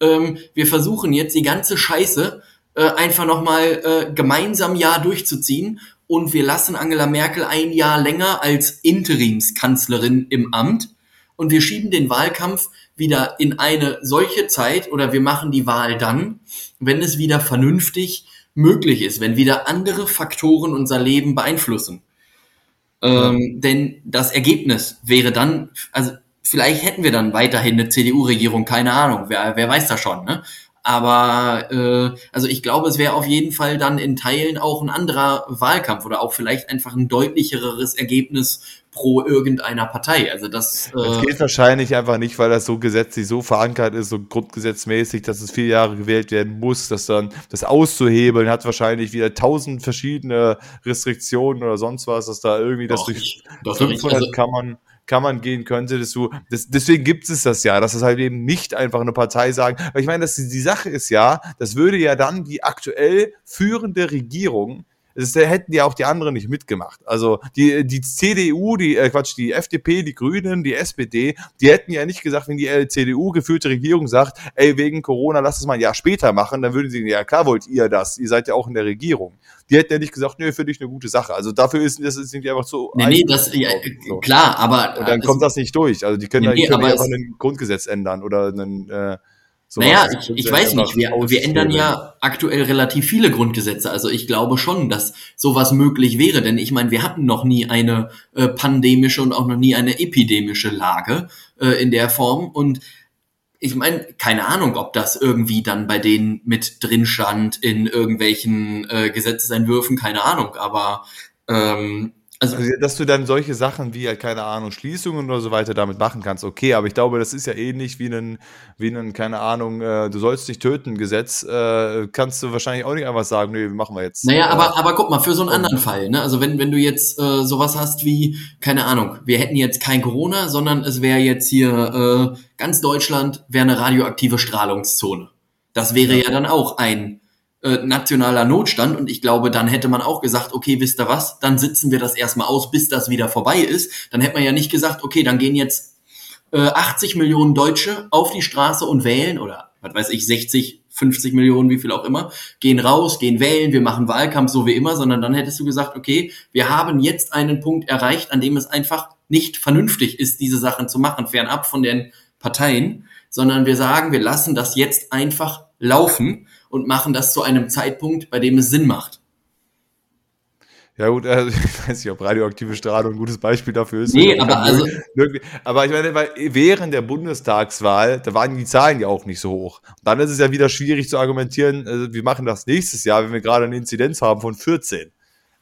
Ähm, wir versuchen jetzt die ganze Scheiße äh, einfach nochmal äh, gemeinsam Jahr durchzuziehen und wir lassen Angela Merkel ein Jahr länger als Interimskanzlerin im Amt und wir schieben den Wahlkampf wieder in eine solche Zeit oder wir machen die Wahl dann, wenn es wieder vernünftig möglich ist, wenn wieder andere Faktoren unser Leben beeinflussen. Ähm, denn das Ergebnis wäre dann, also vielleicht hätten wir dann weiterhin eine CDU-Regierung, keine Ahnung, wer, wer weiß das schon, ne? Aber äh, also ich glaube, es wäre auf jeden Fall dann in Teilen auch ein anderer Wahlkampf oder auch vielleicht einfach ein deutlicheres Ergebnis pro irgendeiner Partei. Also das, äh das geht wahrscheinlich einfach nicht, weil das so gesetzlich so verankert ist, so grundgesetzmäßig, dass es vier Jahre gewählt werden muss, dass dann das auszuhebeln hat wahrscheinlich wieder tausend verschiedene Restriktionen oder sonst was, dass da irgendwie das durch 500 also, kann man kann man gehen könnte, dass du, das, deswegen gibt es das ja, dass es halt eben nicht einfach eine Partei sagen, weil ich meine, dass die, die Sache ist ja, das würde ja dann die aktuell führende Regierung das hätten ja auch die anderen nicht mitgemacht. Also die, die CDU, die, äh Quatsch, die FDP, die Grünen, die SPD, die hätten ja nicht gesagt, wenn die äh, CDU geführte Regierung sagt, ey, wegen Corona, lass es mal ein Jahr später machen, dann würden sie, ja klar wollt ihr das, ihr seid ja auch in der Regierung. Die hätten ja nicht gesagt, nö, finde ich eine gute Sache. Also dafür ist das die einfach so. Nee, nee, das, ja, so. klar, aber. Und dann kommt das nicht durch. Also die können, nee, können ja einfach ein Grundgesetz ändern oder einen, äh, so naja, ich, ich weiß nicht, wir, wir ändern ja aktuell relativ viele Grundgesetze. Also ich glaube schon, dass sowas möglich wäre, denn ich meine, wir hatten noch nie eine äh, pandemische und auch noch nie eine epidemische Lage äh, in der Form. Und ich meine, keine Ahnung, ob das irgendwie dann bei denen mit drin stand in irgendwelchen äh, Gesetzesentwürfen, keine Ahnung. Aber ähm, also, also, dass du dann solche Sachen wie, halt, keine Ahnung, Schließungen oder so weiter damit machen kannst, okay, aber ich glaube, das ist ja ähnlich wie ein, wie ein keine Ahnung, äh, du sollst dich töten, Gesetz, äh, kannst du wahrscheinlich auch nicht einfach sagen, nee, machen wir jetzt. Naja, äh, aber, aber guck mal, für so einen anderen Fall, ne? Also wenn, wenn du jetzt äh, sowas hast wie, keine Ahnung, wir hätten jetzt kein Corona, sondern es wäre jetzt hier äh, ganz Deutschland wäre eine radioaktive Strahlungszone. Das wäre ja, ja dann auch ein äh, nationaler Notstand und ich glaube, dann hätte man auch gesagt, okay, wisst ihr was, dann sitzen wir das erstmal aus, bis das wieder vorbei ist. Dann hätte man ja nicht gesagt, okay, dann gehen jetzt äh, 80 Millionen Deutsche auf die Straße und wählen oder was weiß ich, 60, 50 Millionen, wie viel auch immer, gehen raus, gehen wählen, wir machen Wahlkampf so wie immer, sondern dann hättest du gesagt, okay, wir haben jetzt einen Punkt erreicht, an dem es einfach nicht vernünftig ist, diese Sachen zu machen, fernab von den Parteien, sondern wir sagen, wir lassen das jetzt einfach laufen und machen das zu einem Zeitpunkt, bei dem es Sinn macht. Ja gut, also ich weiß nicht, ob radioaktive Strahlung ein gutes Beispiel dafür ist. Nee, aber also, aber ich meine, weil während der Bundestagswahl, da waren die Zahlen ja auch nicht so hoch. Und dann ist es ja wieder schwierig zu argumentieren, also wir machen das nächstes Jahr, wenn wir gerade eine Inzidenz haben von 14.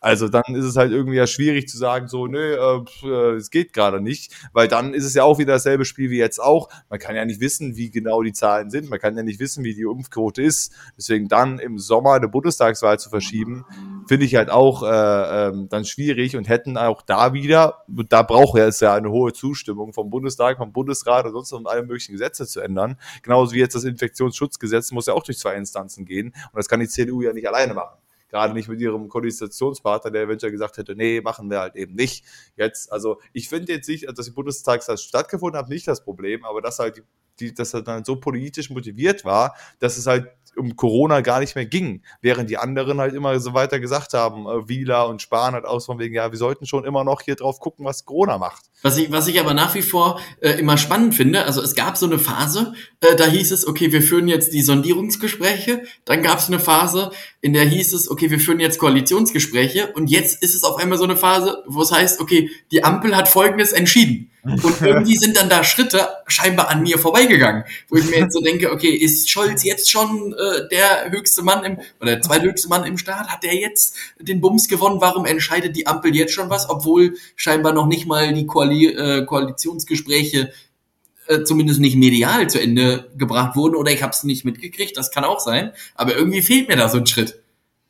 Also dann ist es halt irgendwie ja schwierig zu sagen, so, nö, äh, es geht gerade nicht, weil dann ist es ja auch wieder dasselbe Spiel wie jetzt auch. Man kann ja nicht wissen, wie genau die Zahlen sind, man kann ja nicht wissen, wie die Impfquote ist. Deswegen dann im Sommer eine Bundestagswahl zu verschieben, finde ich halt auch äh, ähm, dann schwierig und hätten auch da wieder, da braucht es ja eine hohe Zustimmung vom Bundestag, vom Bundesrat und sonst um alle möglichen Gesetze zu ändern. Genauso wie jetzt das Infektionsschutzgesetz muss ja auch durch zwei Instanzen gehen und das kann die CDU ja nicht alleine machen gerade nicht mit ihrem Koalitionspartner, der eventuell gesagt hätte, nee, machen wir halt eben nicht. Jetzt, also ich finde jetzt nicht, dass die Bundestagswahl stattgefunden hat, nicht das Problem, aber dass halt die, die, dass er dann so politisch motiviert war, dass es halt um Corona gar nicht mehr ging, während die anderen halt immer so weiter gesagt haben, äh, Wieler und Spahn halt aus von wegen, ja, wir sollten schon immer noch hier drauf gucken, was Corona macht. Was ich, was ich aber nach wie vor äh, immer spannend finde, also es gab so eine Phase, äh, da hieß es, okay, wir führen jetzt die Sondierungsgespräche, dann gab es eine Phase, in der hieß es, okay, wir führen jetzt Koalitionsgespräche und jetzt ist es auf einmal so eine Phase, wo es heißt, okay, die Ampel hat Folgendes entschieden. Und irgendwie sind dann da Schritte scheinbar an mir vorbeigegangen, wo ich mir jetzt so denke, okay, ist Scholz jetzt schon äh, der höchste Mann im, oder der zweithöchste Mann im Staat? Hat der jetzt den Bums gewonnen? Warum entscheidet die Ampel jetzt schon was, obwohl scheinbar noch nicht mal die Koali äh, Koalitionsgespräche äh, zumindest nicht medial zu Ende gebracht wurden oder ich habe es nicht mitgekriegt, das kann auch sein, aber irgendwie fehlt mir da so ein Schritt.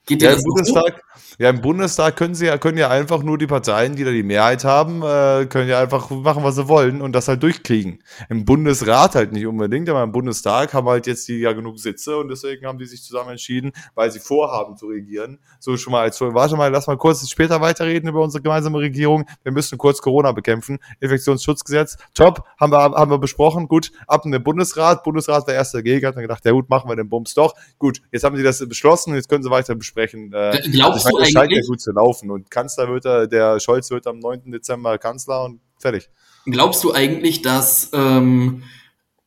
Geht dir ja, das Bundestag, ja, im Bundestag können sie ja, können ja einfach nur die Parteien, die da die Mehrheit haben, äh, können ja einfach machen, was sie wollen und das halt durchkriegen. Im Bundesrat halt nicht unbedingt, aber im Bundestag haben halt jetzt die ja genug Sitze und deswegen haben die sich zusammen entschieden, weil sie vorhaben zu regieren. So schon mal als warte mal, lass mal kurz später weiterreden über unsere gemeinsame Regierung. Wir müssen kurz Corona bekämpfen. Infektionsschutzgesetz, top, haben wir, haben wir besprochen. Gut, ab in den Bundesrat. Bundesrat war erst dagegen, hat dann gedacht, ja gut, machen wir den Bums doch. Gut, jetzt haben sie das beschlossen, jetzt können sie weiter besprechen äh, Glaubst du? Scheint ja gut zu laufen. Und Kanzler wird er, der Scholz wird am 9. Dezember Kanzler und fertig. Glaubst du eigentlich, dass ähm,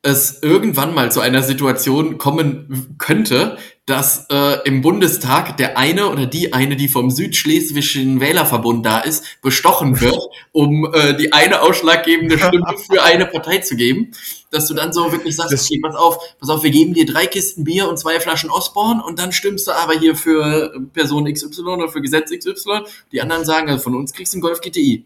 es irgendwann mal zu einer Situation kommen könnte, dass äh, im Bundestag der eine oder die eine, die vom Südschleswigschen Wählerverbund da ist, bestochen wird, um äh, die eine ausschlaggebende Stimme für eine Partei zu geben, dass du dann so wirklich sagst, okay, pass auf, pass auf, wir geben dir drei Kisten Bier und zwei Flaschen Osborn und dann stimmst du aber hier für Person XY oder für Gesetz XY. Die anderen sagen, also von uns kriegst du einen Golf GTI.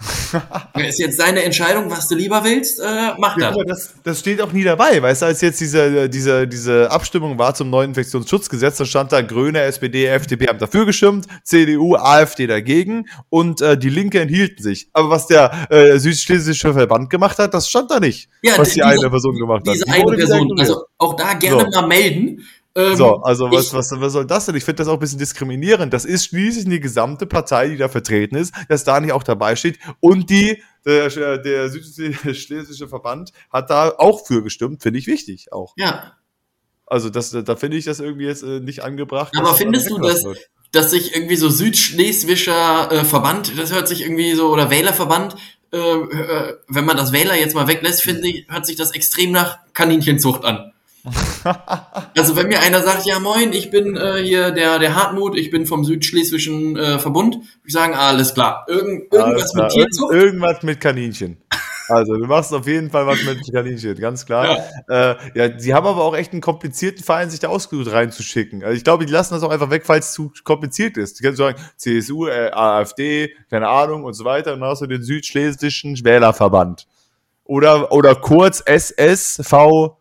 ist jetzt deine Entscheidung, was du lieber willst, äh, mach ja, das. das. Steht auch nie dabei, weißt du, als jetzt diese, diese, diese Abstimmung war zum neuen Infektionsschutzgesetz, da stand da Grüne, SPD, FDP haben dafür gestimmt, CDU, AfD dagegen und äh, die Linke enthielten sich. Aber was der äh, südschlesische Verband gemacht hat, das stand da nicht, ja, was die diese, eine Person gemacht diese hat. Diese eine Person, also auch da gerne so. mal melden, ähm, so, also was, ich, was, was soll das denn? Ich finde das auch ein bisschen diskriminierend. Das ist schließlich die gesamte Partei, die da vertreten ist, dass da nicht auch dabei steht. Und die, der, der südschlesische Verband hat da auch für gestimmt, finde ich wichtig auch. Ja. Also das, da finde ich das irgendwie jetzt äh, nicht angebracht. Aber findest du, dass, dass sich irgendwie so südschleswischer äh, Verband, das hört sich irgendwie so, oder Wählerverband, äh, äh wenn man das Wähler jetzt mal weglässt, finde ich, hört sich das extrem nach Kaninchenzucht an. also wenn mir einer sagt, ja moin, ich bin äh, hier der, der Hartmut, ich bin vom Südschleswischen äh, Verbund, würde ich sagen, alles klar. Irgend, irgendwas klar. mit Tierzucht? irgendwas mit Kaninchen. Also du machst auf jeden Fall was mit Kaninchen, ganz klar. Ja. Äh, ja, sie haben aber auch echt einen komplizierten Verein, sich da ausgesucht reinzuschicken. Also ich glaube, die lassen das auch einfach weg, weil es zu kompliziert ist. Die können sagen, CSU, äh, AfD, keine Ahnung und so weiter. Und dann hast du den Südschleswischen Wählerverband. Oder, oder kurz SSVB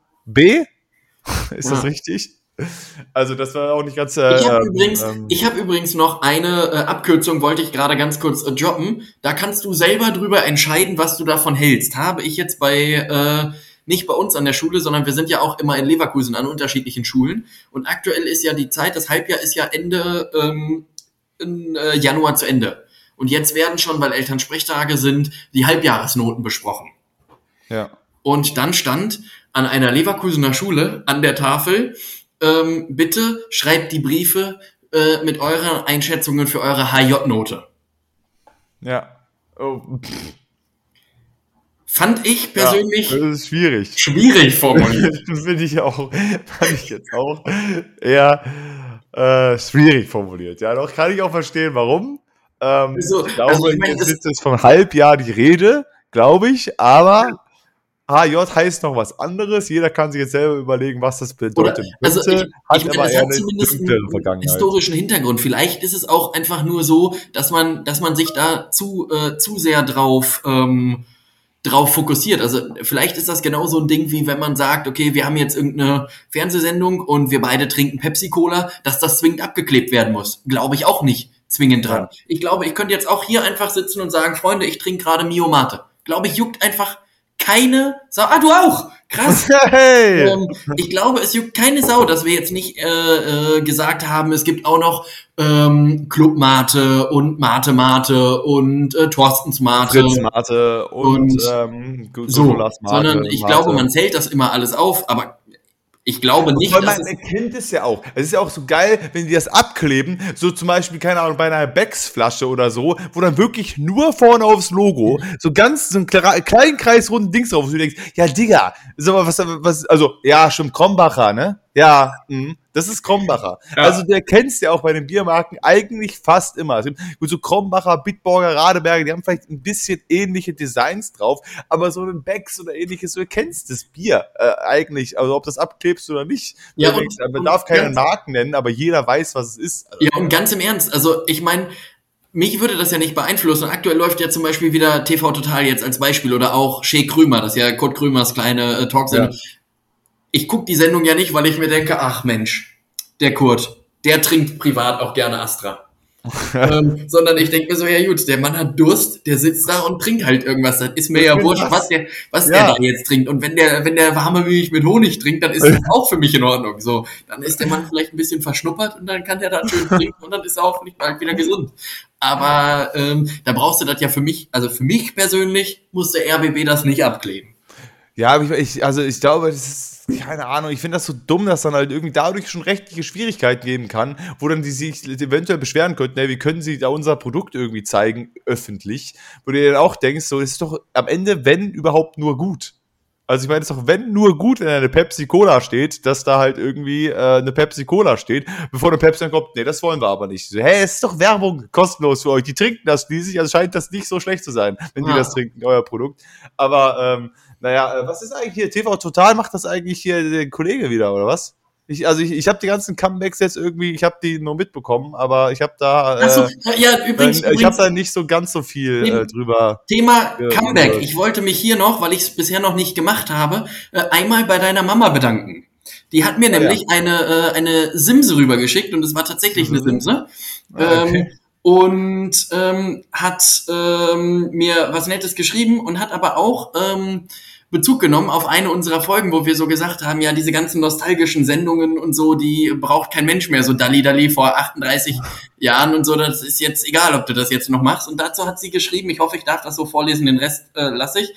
ist ja. das richtig? Also das war auch nicht ganz. Äh, ich habe ähm, übrigens, ähm, hab übrigens noch eine äh, Abkürzung, wollte ich gerade ganz kurz äh, droppen. Da kannst du selber drüber entscheiden, was du davon hältst. Habe ich jetzt bei äh, nicht bei uns an der Schule, sondern wir sind ja auch immer in Leverkusen an unterschiedlichen Schulen. Und aktuell ist ja die Zeit, das Halbjahr ist ja Ende ähm, in, äh, Januar zu Ende. Und jetzt werden schon, weil Elternsprechtage sind, die Halbjahresnoten besprochen. Ja. Und dann stand an einer Leverkusener Schule an der Tafel, ähm, bitte schreibt die Briefe äh, mit euren Einschätzungen für eure HJ-Note. Ja. Oh. Fand ich persönlich. Ja, das ist schwierig. Schwierig formuliert. das finde ich auch. Fand ich jetzt auch eher äh, schwierig formuliert. Ja, doch kann ich auch verstehen, warum. Ähm, So, ich glaube, also ich meine, jetzt ist es vom Halbjahr die Rede, glaube ich, aber HJ heißt noch was anderes. Jeder kann sich jetzt selber überlegen, was das bedeutet. also könnte, ich, hat ich meine, eher hat zumindest einen historischen Hintergrund. Vielleicht ist es auch einfach nur so, dass man, dass man sich da zu, äh, zu sehr drauf, ähm, drauf fokussiert. Also vielleicht ist das genau so ein Ding, wie wenn man sagt, okay, wir haben jetzt irgendeine Fernsehsendung und wir beide trinken Pepsi-Cola, dass das zwingend abgeklebt werden muss. Glaube ich auch nicht zwingend dran. Ich glaube, ich könnte jetzt auch hier einfach sitzen und sagen, Freunde, ich trinke gerade Mio Mate. Glaube ich, juckt einfach keine Sau. Ah, du auch! Krass! Hey! Ähm, ich glaube, es juckt keine Sau, dass wir jetzt nicht äh, äh, gesagt haben, es gibt auch noch ähm, Club Mate und Mate Mate und äh, Thorstens Mate. Fritz Mate und, Und ähm, so, Mate, sondern ich Mate. glaube, man zählt das immer alles auf, aber ich glaube nicht, Weil man erkennt es ja auch. Es ist ja auch so geil, wenn die das abkleben, so zum Beispiel, keine Ahnung, bei einer Becks-Flasche oder so, wo dann wirklich nur vorne aufs Logo so ganz so einen kle- kleinen kreisrunden Dings drauf ist, wo du denkst, ja, Digga, ist aber was, was, also, ja, stimmt, Krombacher, ne? Ja, mh, das ist Krombacher. Ja. Also, der kennst ja auch bei den Biermarken eigentlich fast immer. Es gibt gut, so Krombacher, Bitburger, Radeberger, die haben vielleicht ein bisschen ähnliche Designs drauf, aber so ein Becks oder ähnliches, du kennst das Bier äh, eigentlich, also ob das abklebst oder nicht. Ja, Du und- denkst, man und darf keine Marken nennen, aber jeder weiß, was es ist. Also, ja und ganz im Ernst, also ich meine, mich würde das ja nicht beeinflussen. Aktuell läuft ja zum Beispiel wieder TV Total jetzt als Beispiel oder auch Shea Krümer, das ist ja Kurt Krümers kleine äh, Talksendung. Ich gucke die Sendung ja nicht, weil ich mir denke, ach Mensch, der Kurt, der trinkt privat auch gerne Astra. ähm, sondern ich denke mir so, ja gut, der Mann hat Durst, der sitzt da und trinkt halt irgendwas. Das ist mir ja mir wurscht, was der, was Ja. der da jetzt trinkt. Und wenn der, wenn der warme Milch mit Honig trinkt, dann ist das auch für mich in Ordnung. So, dann ist der Mann vielleicht ein bisschen verschnuppert und dann kann der da schön trinken und dann ist er auch nicht bald wieder gesund. Aber ähm, da brauchst du das ja für mich, also für mich persönlich muss der RBB das nicht abkleben. Ja, ich, ich, also ich glaube, das ist, keine Ahnung, ich finde das so dumm, dass dann halt irgendwie dadurch schon rechtliche Schwierigkeiten geben kann, wo dann die sich eventuell beschweren könnten, ey, wie können sie da unser Produkt irgendwie zeigen, öffentlich, wo du dir dann auch denkst, so, es ist doch am Ende, wenn überhaupt nur gut. Also ich meine, es ist doch wenn nur gut, wenn eine Pepsi Cola steht, dass da halt irgendwie äh, eine Pepsi Cola steht, bevor eine Pepsi dann kommt, nee, das wollen wir aber nicht. So, hä, es ist doch Werbung, kostenlos für euch. Die trinken das schließlich, also scheint das nicht so schlecht zu sein, wenn die Ja. das trinken, euer Produkt. Aber ähm, naja, äh, was ist eigentlich hier? TV Total macht das eigentlich hier der Kollege wieder, oder was? Ich, also ich, ich habe die ganzen Comebacks jetzt irgendwie, ich habe die nur mitbekommen, aber ich habe da, äh, Achso, ja, übrigens, äh, ich habe da nicht so ganz so viel äh, drüber. Thema Ja, Comeback. ja. Ich wollte mich hier noch, weil ich es bisher noch nicht gemacht habe, äh, einmal bei deiner Mama bedanken. Die hat mir Ah, nämlich eine, äh, eine Simse rübergeschickt und es war tatsächlich eine. Simse. Ah, Ähm, okay. und ähm, hat ähm, mir was Nettes geschrieben und hat aber auch ähm, Bezug genommen auf eine unserer Folgen, wo wir so gesagt haben, ja, diese ganzen nostalgischen Sendungen und so, die braucht kein Mensch mehr, so Dalli Dalli vor 38 Jahren und so, das ist jetzt egal, ob du das jetzt noch machst. Und dazu hat sie geschrieben, ich hoffe, ich darf das so vorlesen, den Rest äh, lasse ich.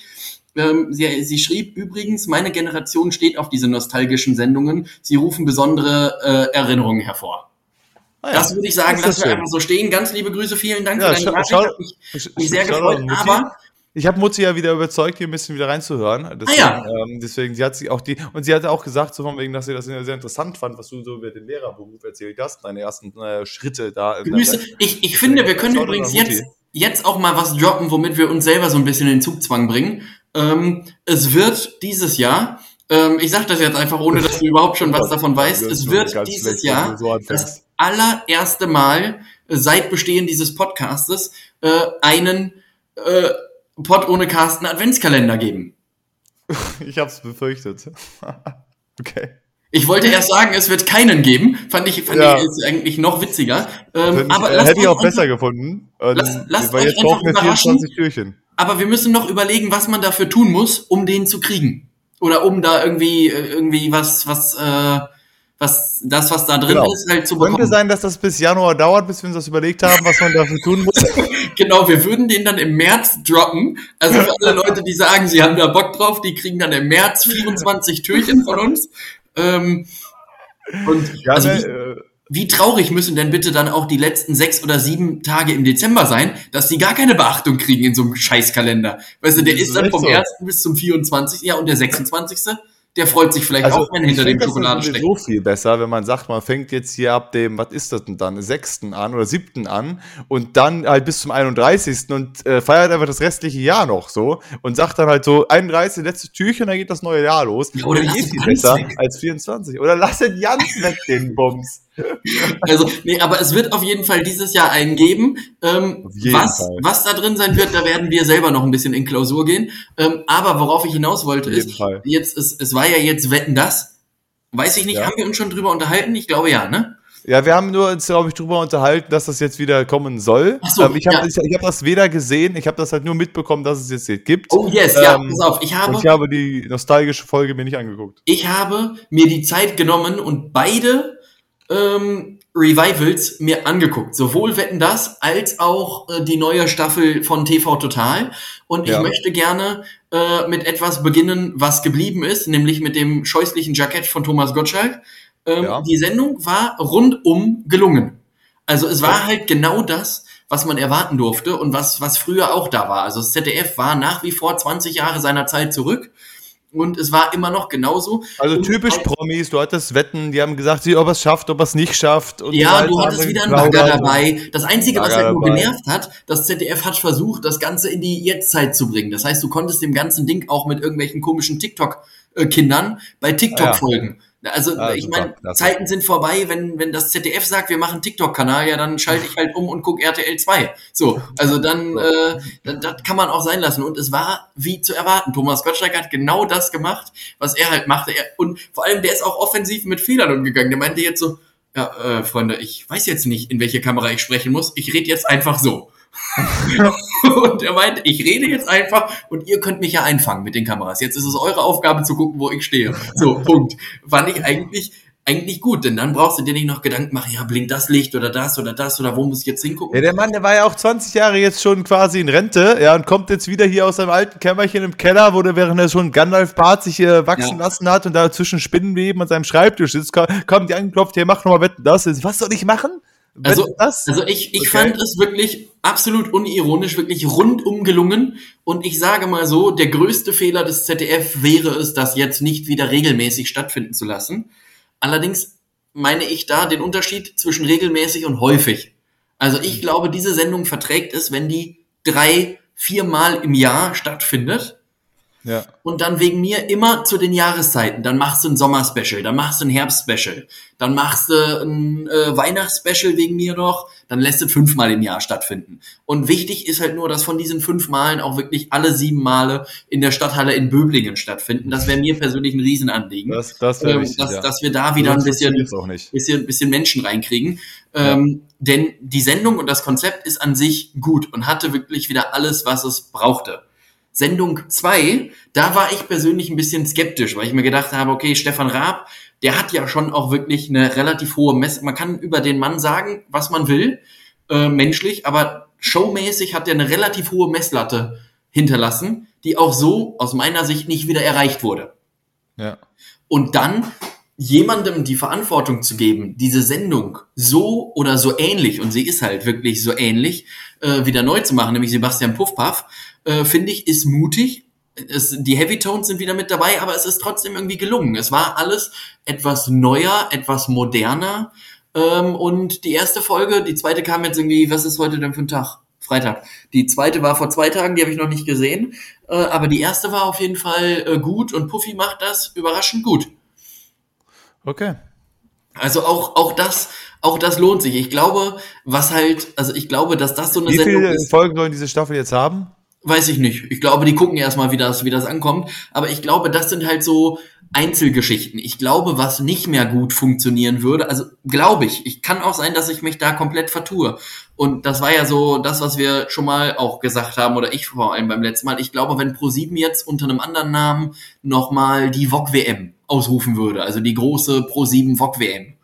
Ähm, sie, sie schrieb übrigens, meine Generation steht auf diese nostalgischen Sendungen, sie rufen besondere äh, Erinnerungen hervor. Ah, ja. Das würde ich sagen, lassen wir einfach so stehen. Ganz liebe Grüße, vielen Dank Ja, für deine Nachricht. Hat mich, sehr gefreut. Aber Ich habe Mutti ja wieder überzeugt, hier ein bisschen wieder reinzuhören. Deswegen, Ah, ja. ähm, deswegen, sie hat sich auch die, und sie hatte auch gesagt, so von wegen, dass sie das sehr interessant fand, was du so über den Lehrerberuf erzählt hast, deine ersten äh, Schritte da. Grüße. Ich, ich finde, wir können übrigens jetzt, jetzt auch mal was droppen, womit wir uns selber so ein bisschen in den Zugzwang bringen. Ähm, es wird dieses Jahr, ähm, ich sage das jetzt einfach, ohne dass du überhaupt schon was davon weißt, es wird dieses Jahr so das allererste Mal seit Bestehen dieses Podcastes äh, einen äh, Pod ohne Carsten Adventskalender geben. Ich hab's befürchtet. okay. Ich wollte erst sagen, es wird keinen geben. Fand ich, fand Ja. ich ist eigentlich noch witziger. Ähm, aber ich, hätte ich auch besser gefunden. Und, Lasst- weil euch jetzt einfach überraschen. 24 Türchen. Aber wir müssen noch überlegen, was man dafür tun muss, um den zu kriegen. Oder um da irgendwie, äh, irgendwie was, was, äh, was, das, was da drin Genau. ist, halt zu Könnte bekommen. sein, dass das bis Januar dauert, bis wir uns das überlegt haben, was man dafür tun muss. Genau, wir würden den dann im März droppen. Also für alle Leute, die sagen, sie haben da Bock drauf, die kriegen dann im März 24 Türchen von uns. Ähm, und Ja, also ne, wie, äh, wie traurig müssen denn bitte dann auch die letzten sechs oder sieben Tage im Dezember sein, dass die gar keine Beachtung kriegen in so einem Scheißkalender. Weißt du, der ist dann vom so. 1. bis zum 24. Ja, und der 26. der freut sich vielleicht Also, auch, wenn hinter dem das Schokolade ist steckt. so viel besser, wenn man sagt, man fängt jetzt hier ab dem, was ist das denn dann, 6. an oder 7. an und dann halt bis zum 31. und äh, feiert einfach das restliche Jahr noch so und sagt dann halt so 31. letztes Türchen, dann geht das neue Jahr los. Ja, oder lass geht ganz besser weg. als 24. Oder lass den Jans weg, den Bums. Also, nee, aber es wird auf jeden Fall dieses Jahr einen geben. Ähm, was, Fall. was da drin sein wird, da werden wir selber noch ein bisschen in Klausur gehen. Ähm, aber worauf ich hinaus wollte, ist, Fall. jetzt, es, es war ja jetzt Wetten das. Weiß ich nicht, Ja. haben wir uns schon drüber unterhalten? Ich glaube ja, ne? Ja, wir haben nur uns, glaube ich, drüber unterhalten, dass das jetzt wieder kommen soll. Ach so, ähm, ich habe ja. ich, ich hab das weder gesehen, ich habe das halt nur mitbekommen, dass es jetzt, jetzt gibt. Oh yes, ja, Ähm, pass auf, ich habe, ich habe die nostalgische Folge mir nicht angeguckt. ich habe mir die Zeit genommen und beide ähm, Revivals mir angeguckt. Sowohl Wetten das als auch äh, die neue Staffel von TV Total. Und Ja. ich möchte gerne äh, mit etwas beginnen, was geblieben ist, nämlich mit dem scheußlichen Jackett von Thomas Gottschalk. Ähm, Ja. Die Sendung war rundum gelungen. Also es war halt genau das, was man erwarten durfte und was, was früher auch da war. Also das ZDF war nach wie vor 20 Jahre seiner Zeit zurück und es war immer noch genauso. Also Und typisch Promis, du hattest Wetten, die haben gesagt, ob er es schafft, ob er es nicht schafft. Und Ja, du hattest wieder einen geplaudert Bagger dabei. Das Einzige, was Bagger halt nur dabei. genervt hat, das ZDF hat versucht, das Ganze in die Jetztzeit zu bringen. Das heißt, du konntest dem ganzen Ding auch mit irgendwelchen komischen TikTok-Kindern bei TikTok Ah, ja. folgen. Also Ah, ich meine. Zeiten sind vorbei, wenn, wenn das ZDF sagt, wir machen einen TikTok-Kanal, ja, dann schalte ich halt um und gucke RTL 2. So, also dann, äh, das, das kann man auch sein lassen. Und es war wie zu erwarten. Thomas Gottschalk hat genau das gemacht, was er halt machte. Er, und vor allem, der ist auch offensiv mit Fehlern umgegangen. Der meinte jetzt so, ja, äh, Freunde, ich weiß jetzt nicht, in welche Kamera ich sprechen muss. Ich rede jetzt einfach so. und er meinte, ich rede jetzt einfach und ihr könnt mich ja einfangen mit den Kameras. Jetzt ist es eure Aufgabe zu gucken, wo ich stehe. So, Punkt. Fand ich eigentlich, eigentlich gut, denn dann brauchst du dir nicht noch Gedanken machen, ja, blinkt das Licht oder das oder das oder wo muss ich jetzt hingucken? Ja, der Mann, der war ja auch 20 Jahre jetzt schon quasi in Rente, ja, und kommt jetzt wieder hier aus seinem alten Kämmerchen im Keller, wo der während er schon Gandalf-Bart sich äh, wachsen Ja. lassen hat und da zwischen Spinnenweben an seinem Schreibtisch sitzt, ko- kommt die angeklopft, hier, mach nochmal Wetten, das. Was soll ich machen? Also? Also ich, ich Okay. fand es wirklich absolut unironisch, wirklich rundum gelungen. Und ich sage mal so, der größte Fehler des ZDF wäre es, das jetzt nicht wieder regelmäßig stattfinden zu lassen. Allerdings meine ich da den Unterschied zwischen regelmäßig und häufig. Also ich glaube, diese Sendung verträgt es, wenn die drei, viermal im Jahr stattfindet ja. und dann wegen mir immer zu den Jahreszeiten. Dann machst du ein Sommerspecial, dann machst du ein Herbstspecial, dann machst du ein äh, Weihnachtsspecial wegen mir noch, dann lässt es fünfmal im Jahr stattfinden. Und wichtig ist halt nur, dass von diesen fünf Malen auch wirklich alle sieben Male in der Stadthalle in Böblingen stattfinden. Das wäre mir persönlich ein Riesenanliegen. Das, das wäre ähm, wichtig, dass, ja. dass wir da wieder ein bisschen, bisschen, bisschen Menschen reinkriegen. Ähm, denn die Sendung und das Konzept ist an sich gut und hatte wirklich wieder alles, was es brauchte. Sendung 2, da war ich persönlich ein bisschen skeptisch, weil ich mir gedacht habe, okay, Stefan Raab, der hat ja schon auch wirklich eine relativ hohe Mess. Man kann über den Mann sagen, was man will, äh, menschlich, aber showmäßig hat er eine relativ hohe Messlatte hinterlassen, die auch so aus meiner Sicht nicht wieder erreicht wurde. Ja. Und dann jemandem die Verantwortung zu geben, diese Sendung so oder so ähnlich, und sie ist halt wirklich so ähnlich, äh, wieder neu zu machen, nämlich Sebastian Puffpaff, äh, finde ich, ist mutig. Es, die Heavy Tones sind wieder mit dabei, aber es ist trotzdem irgendwie gelungen. Es war alles etwas neuer, etwas moderner. Ähm, und die erste Folge, die zweite kam jetzt irgendwie, was ist heute denn für ein Tag? Freitag. Die zweite war vor zwei Tagen, die habe ich noch nicht gesehen. Äh, aber die erste war auf jeden Fall äh, gut und Puffy macht das überraschend gut. Okay. Also auch, auch das, auch das lohnt sich. Ich glaube, was halt, also ich glaube, dass das so eine Wie Sendung viele ist, Folgen sollen diese Staffel jetzt haben? Weiß ich nicht. Ich glaube, die gucken erstmal, wie das, wie das ankommt. Aber ich glaube, das sind halt so Einzelgeschichten. Ich glaube, was nicht mehr gut funktionieren würde, also glaube ich, ich kann auch sein, dass ich mich da komplett vertue. Und das war ja so das, was wir schon mal auch gesagt haben, oder ich vor allem beim letzten Mal. Ich glaube, wenn Pro7 jetzt unter einem anderen Namen nochmal die VOG WM ausrufen würde, also die große Pro7 VOG WM,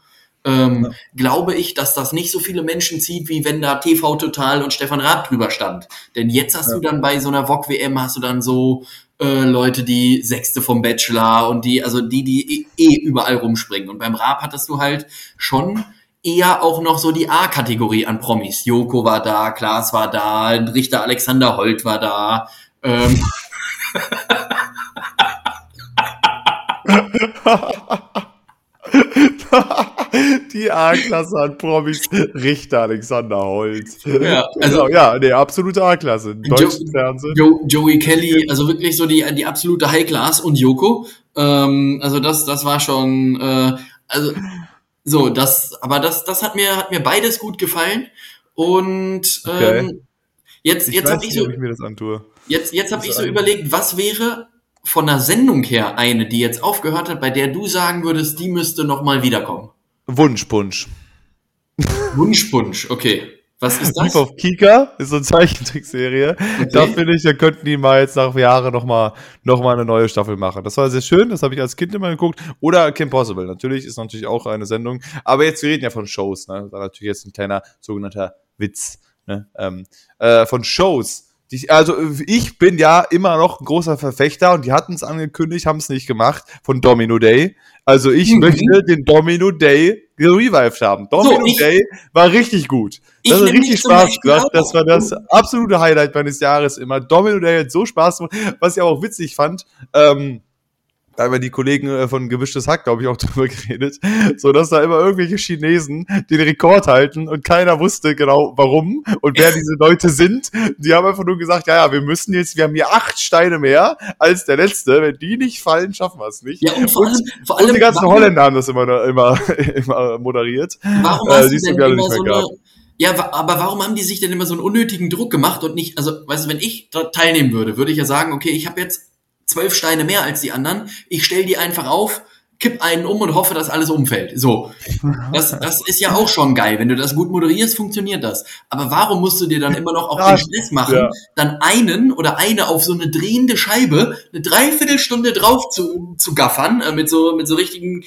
ähm, glaube ich, dass das nicht so viele Menschen zieht, wie wenn da TV Total und Stefan Raab drüber stand. Denn jetzt hast Ja. du dann bei so einer VOG WM hast du dann so äh, Leute, die Sechste vom Bachelor und die, also die, die eh- eh überall rumspringen. Und beim Raab hattest du halt schon eher auch noch so die A-Kategorie an Promis. Joko war da, Klaas war da, Richter Alexander Holt war da. Ähm, Die A-Klasse an Promis Richter Alexander Holz. Ja, also Genau, ja, nee, absolute A-Klasse. Deutschen Fernsehen. Jo Joey Kelly, also wirklich so die, die absolute High Class und Yoko. Ähm, also das, das war schon, äh, also so, das, aber das, das hat mir, hat mir beides gut gefallen. Und Okay. ähm, jetzt, Ich jetzt habe ich so, ich mir das antue. jetzt, jetzt habe ich so ein- überlegt, was wäre von der Sendung her eine, die jetzt aufgehört hat, bei der du sagen würdest, die müsste noch mal wiederkommen. Wunschpunsch. Wunschpunsch, okay. Was ist Lief das? auf Kika, ist so eine Zeichentrickserie. Da finde ich, da könnten die mal jetzt nach Jahren nochmal noch mal eine neue Staffel machen. Das war sehr schön, das habe ich als Kind immer geguckt. Oder Kim Possible, natürlich, ist natürlich auch eine Sendung. Aber jetzt, wir reden ja von Shows, ne? Das war natürlich jetzt ein kleiner sogenannter Witz. Ne? Ähm, äh, von Shows. Die, also ich bin ja immer noch ein großer Verfechter und die hatten es angekündigt, haben es nicht gemacht, von Domino Day. Also ich Mhm. möchte den Domino Day gerevived haben. Domino ich- Day war richtig gut. Das hat richtig Spaß gemacht. Das war das absolute Highlight meines Jahres immer. Domino Day hat so Spaß gemacht. Was ich aber auch witzig fand, ähm, da haben ja die Kollegen äh, von Gemischtes Hack, glaube ich, auch drüber geredet, so dass da immer irgendwelche Chinesen den Rekord halten und keiner wusste genau warum und wer diese Leute sind. Die haben einfach nur gesagt, ja, ja, wir müssen jetzt, wir haben hier acht Steine mehr als der letzte. Wenn die nicht fallen, schaffen wir es nicht. Ja, und vor allem, vor Und allem die ganzen warum- Holländer haben das immer, immer, immer moderiert. Warum Äh, hast du denn immer so eine, ja, aber warum haben die sich denn immer so einen unnötigen Druck gemacht und nicht, also, weißt du, wenn ich teilnehmen würde, würde ich ja sagen, okay, ich habe jetzt zwölf Steine mehr als die anderen, ich stell die einfach auf, kipp einen um und hoffe, dass alles umfällt. So. Das, das ist ja auch schon geil. Wenn du das gut moderierst, funktioniert das. Aber warum musst du dir dann immer noch auch den Stress machen, ja. dann einen oder eine auf so eine drehende Scheibe eine Dreiviertelstunde drauf zu, zu gaffern, äh, mit so, mit so richtigen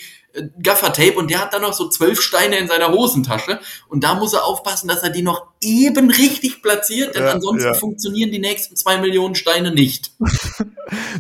Gaffertape und der hat dann noch so zwölf Steine in seiner Hosentasche und da muss er aufpassen, dass er die noch eben richtig platziert, denn Ja, ansonsten ja. funktionieren die nächsten zwei Millionen Steine nicht.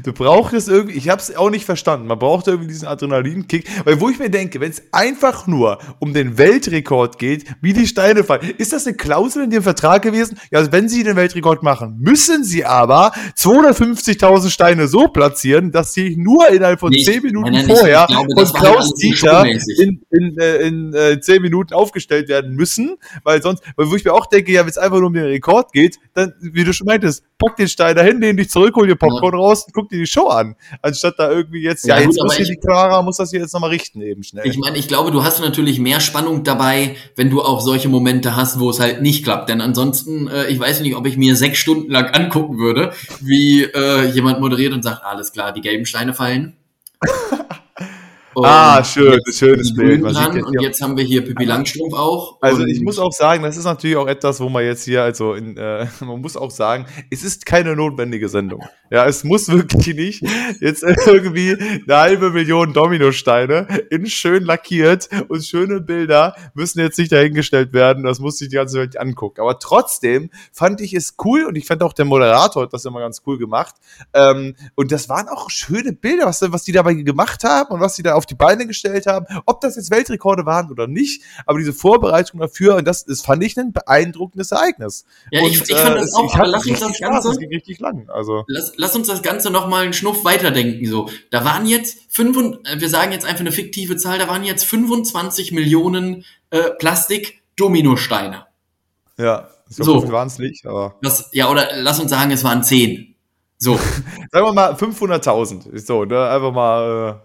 Du brauchtest irgendwie, ich habe es auch nicht verstanden, man braucht irgendwie diesen Adrenalinkick, weil wo ich mir denke, wenn es einfach nur um den Weltrekord geht, wie die Steine fallen, ist das eine Klausel in dem Vertrag gewesen? Ja, also wenn sie den Weltrekord machen, müssen sie aber 250.000 Steine so platzieren, dass sie nur innerhalb von 10 Minuten vorher von Klaus Dieter in, in, äh, in äh, 10 Minuten aufgestellt werden müssen, weil sonst, weil wo ich mir auch denke, ja, wenn es einfach nur um den Rekord geht, dann, wie du schon meintest, pack den Stein dahin, lehn dich zurück, hol dir Popcorn raus und guck dir die Show an. Anstatt da irgendwie jetzt, ja, Ja, gut, jetzt muss hier ich- die Clara, muss das hier jetzt nochmal richten eben schnell. Ich meine, ich glaube, du hast natürlich mehr Spannung dabei, wenn du auch solche Momente hast, wo es halt nicht klappt. Denn ansonsten, äh, ich weiß nicht, ob ich mir sechs Stunden lang angucken würde, wie äh, jemand moderiert und sagt, alles klar, die gelben Steine fallen. Und ah, schön, schönes die Bild. Sieht dran, jetzt und jetzt haben wir hier Pippi Langstrumpf auch. Also ich muss auch sagen, das ist natürlich auch etwas, wo man jetzt hier, also in, äh, man muss auch sagen, es ist keine notwendige Sendung. Ja, es muss wirklich nicht jetzt irgendwie eine halbe Million Dominosteine in schön lackiert und schöne Bilder müssen jetzt nicht dahingestellt werden. Das muss sich die ganze Welt angucken. Aber trotzdem fand ich es cool und ich fand auch der Moderator hat das immer ganz cool gemacht. Ähm, und das waren auch schöne Bilder, was, was die dabei gemacht haben und was sie da auf die Beine gestellt haben. Ob das jetzt Weltrekorde waren oder nicht, aber diese Vorbereitung dafür, und das, das fand ich ein beeindruckendes Ereignis. Ja, ich- und, ich fand das es- auch, aber lass uns das Spaß, Ganze- Das ging richtig lang. Also. Lass, lass uns das Ganze noch mal einen Schnuff weiterdenken. So, da waren jetzt fünf und, äh, wir sagen jetzt einfach eine fiktive Zahl, da waren jetzt 25 Millionen äh, Plastik-Dominosteine. Ja, So. so waren es nicht, aber Das, ja, oder lass uns sagen, es waren 10. So. sagen wir mal 500.000. Ist So, ne? einfach mal,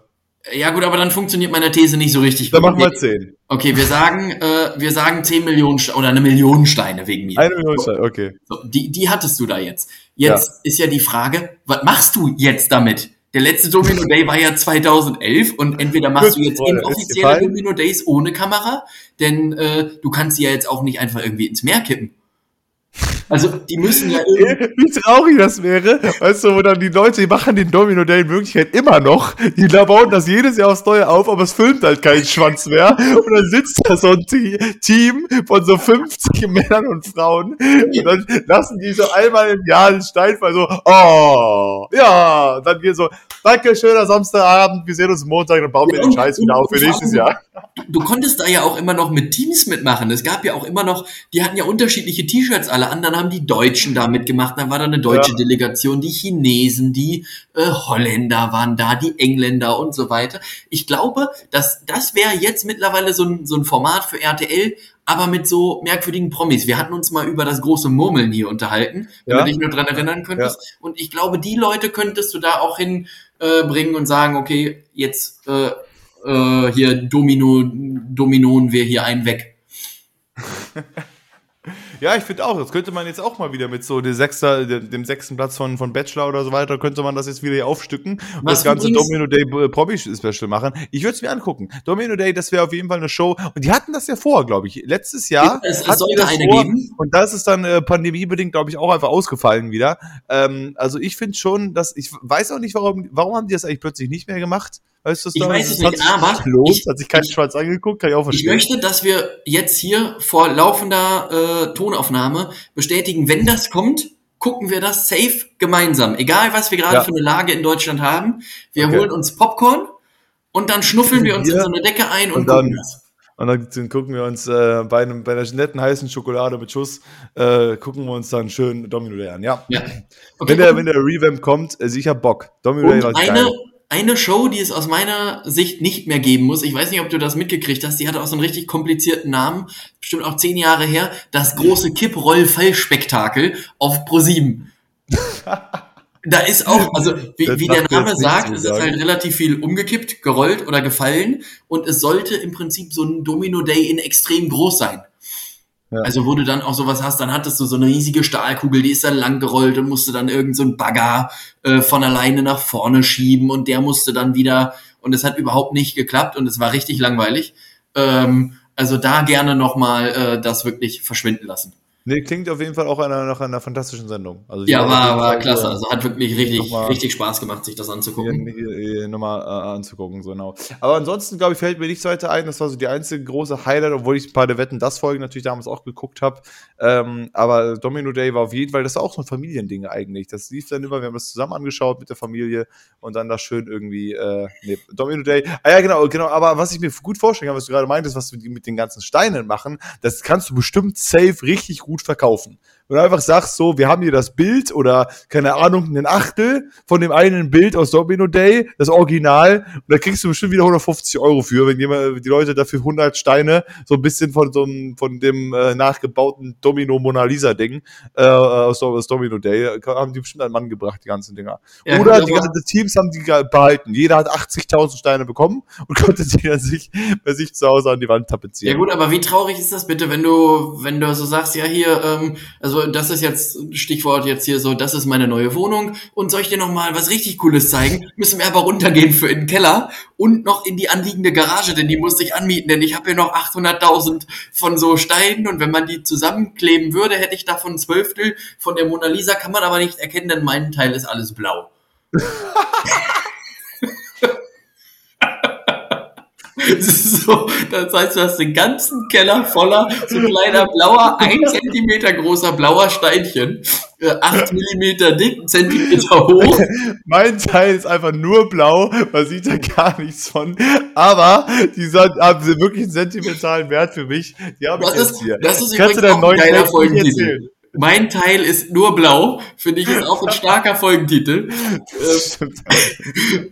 Ja gut, aber dann funktioniert meine These nicht so richtig. dann gut. machen wir okay, 10. okay, wir sagen, äh, wir sagen 10 Millionen Ste oder eine Million Steine wegen mir. Eine Million Steine, okay. So, die, die hattest du da jetzt. Jetzt ist ja die Frage, was machst du jetzt damit? Der letzte Domino Day war ja 2011 und entweder machst du jetzt inoffizielle. Domino Days ohne Kamera, denn äh, du kannst sie ja jetzt auch nicht einfach irgendwie ins Meer kippen. Also die müssen ja irgendwie... Wie traurig das wäre, weißt du, wo dann die Leute, die machen den Domino Day in Wirklichkeit immer noch, die bauen das jedes Jahr aufs Neue auf, aber es filmt halt keinen Schwanz mehr und dann sitzt da so ein Te- Team von so 50 Männern und Frauen und dann lassen die so einmal im Jahr den Steinfall so, oh, ja, dann geht so, danke, schöner Samstagabend, wir sehen uns Montag, dann bauen wir den Scheiß wieder auf für nächstes Jahr. Du konntest da ja auch immer noch mit Teams mitmachen. Es gab ja auch immer noch, die hatten ja unterschiedliche T-Shirts alle. Anderen haben die Deutschen da mitgemacht, dann war da eine deutsche Ja. Delegation, die Chinesen, die äh, Holländer waren da, die Engländer und so weiter. Ich glaube, dass das wäre jetzt mittlerweile so ein, so ein Format für RTL, aber mit so merkwürdigen Promis. Wir hatten uns mal über das große Murmeln hier unterhalten, wenn Ja. du dich nur dran erinnern könntest. Und ich glaube, die Leute könntest du da auch hinbringen äh, und sagen, okay, jetzt äh, äh, hier Domino, dominoen wir hier einen weg. Ja, ich finde auch, das könnte man jetzt auch mal wieder mit so dem, Sechster, dem, sechsten Platz von, von Bachelor oder so weiter, könnte man das jetzt wieder hier aufstücken und Was das ganze Domino Day äh, Promi Special machen. Ich würde es mir angucken. Domino Day, das wäre auf jeden Fall eine Show. Und die hatten das ja vor, glaube ich. Letztes Jahr. Es- es sollte eine vor, geben. Und das ist dann äh, pandemiebedingt, glaube ich, auch einfach ausgefallen wieder. Ähm, also ich finde schon, dass ich weiß auch nicht, warum, warum haben die das eigentlich plötzlich nicht mehr gemacht? Weißt du, Ich weiß es nicht, aber gelohnt, ich- hat sich kein ich- Schwarz angeguckt, kann ich auch Ich verstehen. möchte, dass wir jetzt hier vor laufender äh, Tonaufnahme bestätigen, wenn das kommt, gucken wir das safe gemeinsam. Egal, was wir gerade Ja. für eine Lage in Deutschland haben. Wir Okay. holen uns Popcorn und dann schnuffeln wir uns in Bier so eine Decke ein und, und dann- gucken das. Und dann, gucken wir uns äh, bei, einem, bei einer netten heißen Schokolade mit Schuss, äh, gucken wir uns dann schön Domino Day an. Ja. Ja. Okay, wenn, der, wenn der Revamp kommt, also ich hab Bock. Domino Day war geil. Eine Show, die es aus meiner Sicht nicht mehr geben muss, ich weiß nicht, ob du das mitgekriegt hast, die hatte auch so einen richtig komplizierten Namen, bestimmt auch zehn Jahre her, das große Kipproll-Fallspektakel auf ProSieben. Da ist auch, also wie, wie der Name sagt, es ist halt relativ viel umgekippt, gerollt oder gefallen. Und es sollte im Prinzip so ein Domino Day in extrem groß sein. Ja. Also wo du dann auch sowas hast, dann hattest du so eine riesige Stahlkugel, die ist dann lang gerollt und musste dann irgend so ein Bagger äh, von alleine nach vorne schieben und der musste dann wieder und es hat überhaupt nicht geklappt und es war richtig langweilig. Ähm, also da gerne nochmal äh, das wirklich verschwinden lassen. Nee, klingt auf jeden Fall auch einer, nach einer fantastischen Sendung. Also Ja, war, war klasse. Also hat wirklich richtig, nochmal- richtig Spaß gemacht, sich das anzugucken. nochmal äh, anzugucken, so genau. Aber ansonsten, glaube ich, fällt mir nichts weiter ein. Das war so die einzige große Highlight, obwohl ich ein paar der Wetten das Folgen natürlich damals auch geguckt habe. Ähm, aber Domino Day war auf jeden Fall, das war auch so ein Familiending eigentlich. Das lief dann immer, wir haben das zusammen angeschaut mit der Familie und dann da schön irgendwie, äh, nee, Domino Day. Ah ja, genau, genau. Aber was ich mir gut vorstellen kann, was du gerade meintest, was wir mit den ganzen Steinen machen, das kannst du bestimmt safe richtig gut verkaufen. Du einfach sagst, so, wir haben hier das Bild oder, keine Ahnung, einen Achtel von dem einen Bild aus Domino Day, das Original, und da kriegst du bestimmt wieder 150 Euro für, wenn jemand, die Leute dafür 100 Steine so ein bisschen von so einem, von dem äh, nachgebauten Domino Mona Lisa Ding äh, aus, aus Domino Day, äh, haben die bestimmt einen Mann gebracht, die ganzen Dinger. Ja, Oder die ganzen Teams haben die behalten. Jeder hat 80.000 Steine bekommen und konnte die dann sich bei sich zu Hause an die Wand Ja tapezieren. gut, aber wie traurig ist das bitte, wenn du, wenn du so sagst, ja hier, ähm, also das ist jetzt Stichwort jetzt hier so, das ist meine neue Wohnung und soll ich dir noch mal was richtig Cooles zeigen? Müssen wir aber runtergehen für in den Keller und noch in die anliegende Garage, denn die musste ich anmieten, denn ich habe hier noch 800.000 von so Steinen und wenn man die zusammenkleben würde, hätte ich davon ein Zwölftel von der Mona Lisa, kann man aber nicht erkennen, denn mein Teil ist alles blau. Das ist so, das heißt, du hast den ganzen Keller voller so kleiner blauer, ein Zentimeter großer blauer Steinchen, äh, acht Millimeter dick, Zentimeter hoch. Mein Teil ist einfach nur blau, man sieht da gar nichts von. Aber die haben wirklich einen sentimentalen Wert für mich. Die habe ich jetzt ist, hier. das ist Kannst du übrigens deinen auch ein neuen geiler Folgentitel. Mein Teil ist nur blau, finde ich, ist auch ein starker Folgentitel. Stimmt.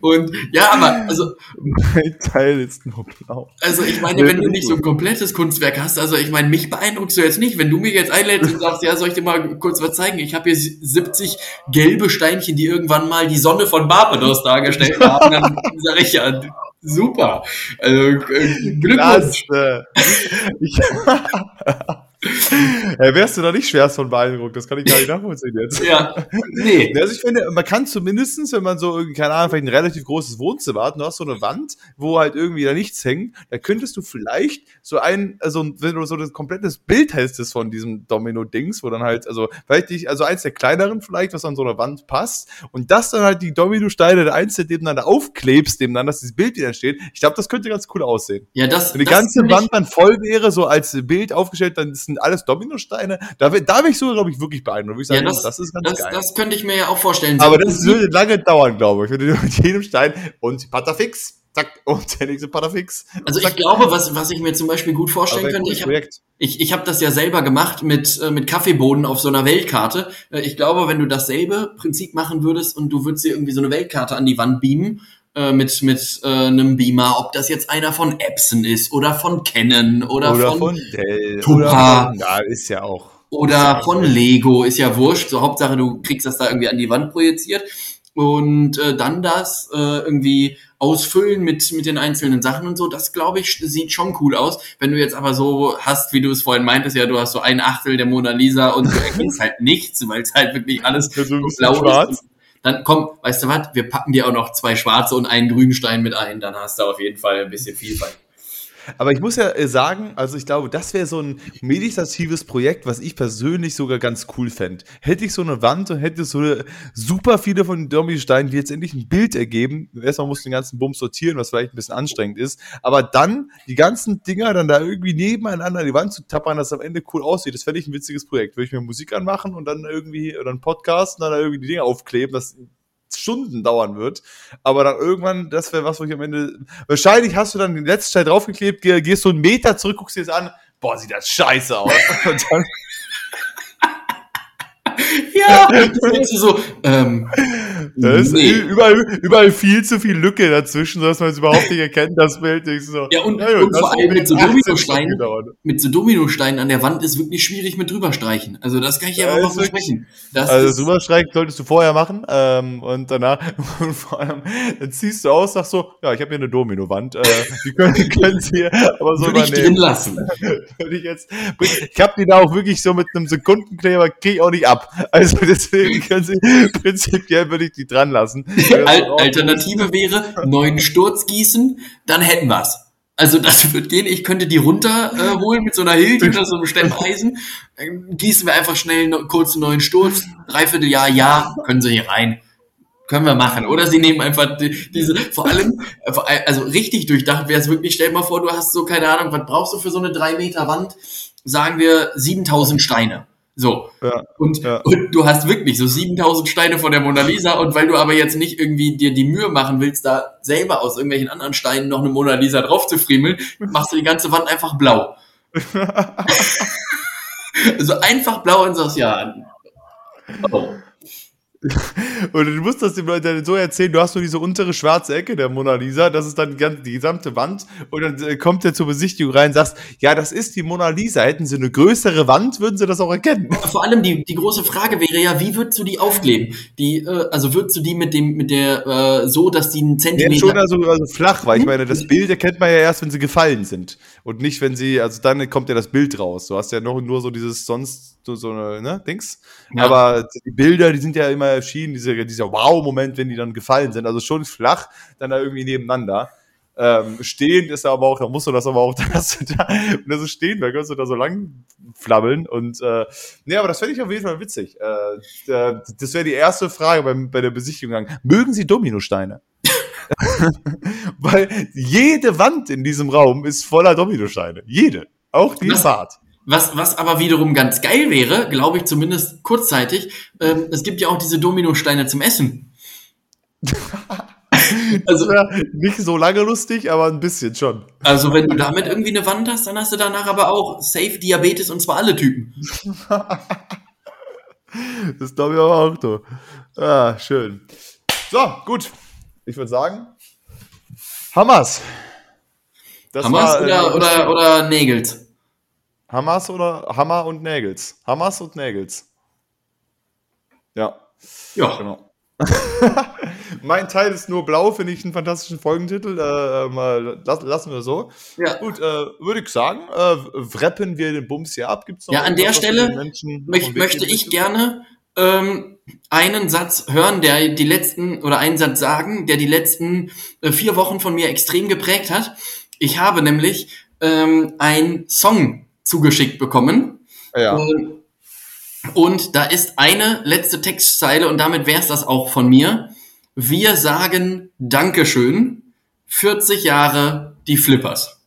Und ja, aber also, Mein Teil ist nur blau. also ich meine, wenn du nicht so ein komplettes Kunstwerk hast, also ich meine, mich beeindruckst du jetzt nicht, wenn du mir jetzt einlädst und sagst, ja, soll ich dir mal kurz was zeigen? Ich habe hier 70 gelbe Steinchen, die irgendwann mal die Sonne von Barbados dargestellt haben, dann sage ich ja, super. Also äh, Glückwunsch. Klasse. Ja, wärst du da nicht schwerst von beeindruckt? Das kann ich gar nicht nachvollziehen jetzt. Ja, nee. Also ich finde, man kann zumindestens, wenn man so, irgendwie, keine Ahnung, vielleicht ein relativ großes Wohnzimmer hat und du hast so eine Wand, wo halt irgendwie da nichts hängt, da könntest du vielleicht so ein, also wenn du so ein komplettes Bild hättest von diesem Domino-Dings, wo dann halt, also vielleicht nicht, also eins der kleineren vielleicht, was an so einer Wand passt und das dann halt die Domino-Steine der einzeln nebeneinander aufklebst, nebeneinander, dass dieses Bild wieder entsteht. Ich glaube, das könnte ganz cool aussehen. Ja, das, Wenn die das ganze Wand dann voll wäre, so als Bild aufgestellt, dann sind alles Dominosteine. Da, wär- da wäre ich so, glaube ich, wirklich beeindruckt. Ich Ja, sagen, das, das, ist ganz das, geil. das könnte ich mir ja auch vorstellen. Aber das würde lange dauern, glaube ich. Wenn du mit jedem Stein und Patafix. zack, und der nächste Patafix. Also zack. ich glaube, was, was ich mir zum Beispiel gut vorstellen könnte, ich habe ich, ich hab das ja selber gemacht mit, äh, mit Kaffeebohnen auf so einer Weltkarte. Äh, Ich glaube, wenn du dasselbe Prinzip machen würdest und du würdest dir irgendwie so eine Weltkarte an die Wand beamen, äh, mit, mit äh, einem Beamer, ob das jetzt einer von Epson ist oder von Canon oder, Oder von, von Dell. Tupa. Oder von, ja, ist ja auch. oder von Lego, ist ja wurscht. So Hauptsache, du kriegst das da irgendwie an die Wand projiziert und äh, dann das äh, irgendwie ausfüllen mit mit den einzelnen Sachen und so. Das glaube ich sieht schon cool aus. Wenn du jetzt aber so hast, wie du es vorhin meintest, ja, du hast so ein Achtel der Mona Lisa und du erkennst halt nichts, weil es halt wirklich alles so blau schwarz. ist. Dann komm, weißt du was? Wir packen dir auch noch zwei schwarze und einen grünen Stein mit ein. Dann hast du auf jeden Fall ein bisschen Vielfalt. Aber ich muss ja äh, sagen, also ich glaube, das wäre so ein meditatives Projekt, was ich persönlich sogar ganz cool fände. Hätte ich so eine Wand und hätte so super viele von den Dominosteinen, die jetzt endlich ein Bild ergeben. Erstmal muss den ganzen Bums sortieren, was vielleicht ein bisschen anstrengend ist. Aber dann die ganzen Dinger dann da irgendwie nebeneinander an die Wand zu tappern, dass es am Ende cool aussieht. Das fände ich ein witziges Projekt. Würde ich mir Musik anmachen und dann irgendwie, oder einen Podcast und dann da irgendwie die Dinger aufkleben, das Stunden dauern wird. Aber dann irgendwann, das wäre was, wo ich am Ende. Wahrscheinlich hast du dann den letzten Teil draufgeklebt, geh- gehst so einen Meter zurück, guckst dir das an. Boah, sieht das scheiße aus. Und dann, Ja, das so, ähm, da ist nee. überall, überall viel zu viel Lücke dazwischen, sodass man es überhaupt nicht erkennt, das Bild. Du so, Ja, und- ja, und vor allem mit so 18 Dominosteinen. Mit so Dominosteinen an der Wand ist wirklich schwierig mit drüber streichen. Also das kann ich Ja, wirklich- versprechen. Das Also ist, das Rüberstreichen solltest du vorher machen ähm, und danach und vor allem dann ziehst du aus, sagst so, ja, ich habe hier eine Domino-Wand, äh, die können, können Sie hier aber so würde ich drin übernehmen. lassen. Würde ich jetzt, ich habe die da auch wirklich so mit einem Sekundenkleber, krieg ich auch nicht ab. Also deswegen können Sie, prinzipiell würde ich die dran lassen. Al Alternative wäre, neuen Sturz gießen, dann hätten wir's. Also das wird gehen. Ich könnte die runterholen äh, mit so einer Hilti oder so einem Stemmeisen. Gießen wir einfach schnell einen neuen Sturz. Dreiviertel Jahr, ja, können Sie hier rein. Können wir machen. Oder sie nehmen einfach die, diese, vor allem, äh, also richtig durchdacht wäre es wirklich, stell mal vor, du hast so, keine Ahnung, was brauchst du für so eine drei Meter Wand? Sagen wir 7000 Steine. So. Ja, Und, ja. und du hast wirklich so 7000 Steine von der Mona Lisa und weil du aber jetzt nicht irgendwie dir die Mühe machen willst, da selber aus irgendwelchen anderen Steinen noch eine Mona Lisa drauf zu friemeln, machst du die ganze Wand einfach blau. also einfach blau und sagst, ja. Oh. Und du musst das den Leuten so erzählen, du hast nur diese untere schwarze Ecke der Mona Lisa, das ist dann die, gesamte Wand und dann äh, kommt der zur Besichtigung rein und sagst, ja, das ist die Mona Lisa, hätten sie eine größere Wand, würden sie das auch erkennen. Vor allem die, die große Frage wäre ja, wie würdest du die aufkleben? Die, äh, also würdest du die mit dem, mit der, äh, so, dass die einen Ja, Zentimeter. schon also, also flach, weil ich meine, das Bild erkennt man ja erst, wenn sie gefallen sind. Und nicht, wenn sie, also dann kommt ja das Bild raus. Du hast ja noch nur so dieses sonst, so, so eine, ne, Dings. Ja. Aber die Bilder, die sind ja immer erschienen, diese, dieser Wow-Moment, wenn die dann gefallen sind. Also schon flach, dann da irgendwie nebeneinander. Ähm, stehend ist aber auch, da musst du das aber auch, da hast du da, wenn du so stehen, da kannst du da so lang flabbeln und, äh, nee, aber das fände ich auf jeden Fall witzig. Äh, das wäre die erste Frage beim, bei der Besichtigung. Mögen Sie Dominosteine? Weil jede Wand in diesem Raum ist voller Dominosteine. Jede. Auch die Was? Fahrt. Was, was aber wiederum ganz geil wäre, glaube ich zumindest kurzzeitig, ähm, es gibt ja auch diese Dominosteine zum Essen. Das wäre nicht so lange lustig, aber ein bisschen schon. Also wenn du damit irgendwie eine Wand hast, dann hast du danach aber auch Safe Diabetes und zwar alle Typen. Das glaube ich aber auch, du. Ah, schön. So, gut. Ich würde sagen, Hamas. Das Hamas war, äh, oder, oder, oder Nägels? Hamas oder Hammer und Nägels. Hamas und Nägels. Ja, Ja. genau. mein Teil ist nur blau, finde ich einen fantastischen Folgentitel. Äh, mal, lass, lassen wir so. ja. Gut, äh, würde ich sagen, äh, wir den Bums hier ab. Gibt's noch Ja, an der Stelle wir den Menschen Möch, auf den Weg möchte ich gerne ähm, einen Satz hören, der die letzten, oder einen Satz sagen, der die letzten äh, vier Wochen von mir extrem geprägt hat. Ich habe nämlich ähm, einen Song zugeschickt bekommen. Ja. Ähm, Und da ist eine letzte Textzeile und damit wär's das auch von mir. Wir sagen Dankeschön. 40 Jahre die Flippers.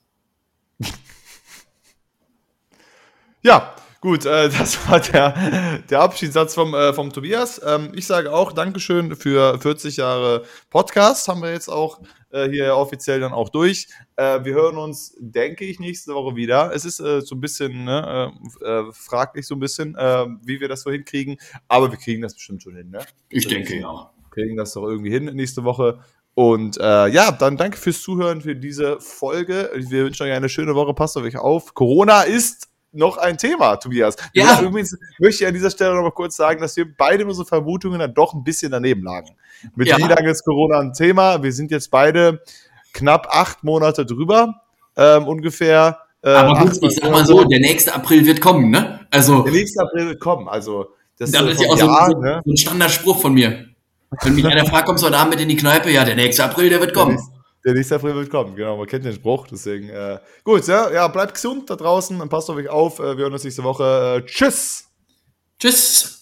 ja, gut, äh, das war der, der Abschiedssatz vom, äh, vom Tobias. Ähm, ich sage auch Dankeschön für 40 Jahre Podcast. Haben wir jetzt auch äh, hier offiziell dann auch durch. Äh, wir hören uns, denke ich, nächste Woche wieder. Es ist äh, so ein bisschen ne, äh, äh, fraglich, so ein bisschen, äh, wie wir das so hinkriegen. Aber wir kriegen das bestimmt schon hin. Ne? Ich denke, ja. Kriegen das doch irgendwie hin nächste Woche. Und äh, ja, dann danke fürs Zuhören für diese Folge. Wir wünschen euch eine schöne Woche. Passt auf euch auf. Corona ist noch ein Thema, Tobias. Ja. Übrigens möchte ich an dieser Stelle noch mal kurz sagen, dass wir beide unsere Vermutungen dann doch ein bisschen daneben lagen. Mit Ja. wie lange ist Corona ein Thema? Wir sind jetzt beide knapp acht Monate drüber, ähm, ungefähr. Äh, Aber gut, ich sag mal so, der nächste April wird kommen, ne? Also, Der nächste April wird kommen. Also, das, das ist ja auch Jahr, so, ne? so ein Standardspruch von mir. Wenn mich einer fragt, kommst du heute Abend mit in die Kneipe? Ja, der nächste April, der wird kommen. nächste, der nächste April wird kommen, genau. Man kennt den Spruch, deswegen. Äh, gut, ja, ja, bleibt gesund da draußen und passt auf euch auf. Äh, wir hören uns nächste Woche. Äh, tschüss! Tschüss!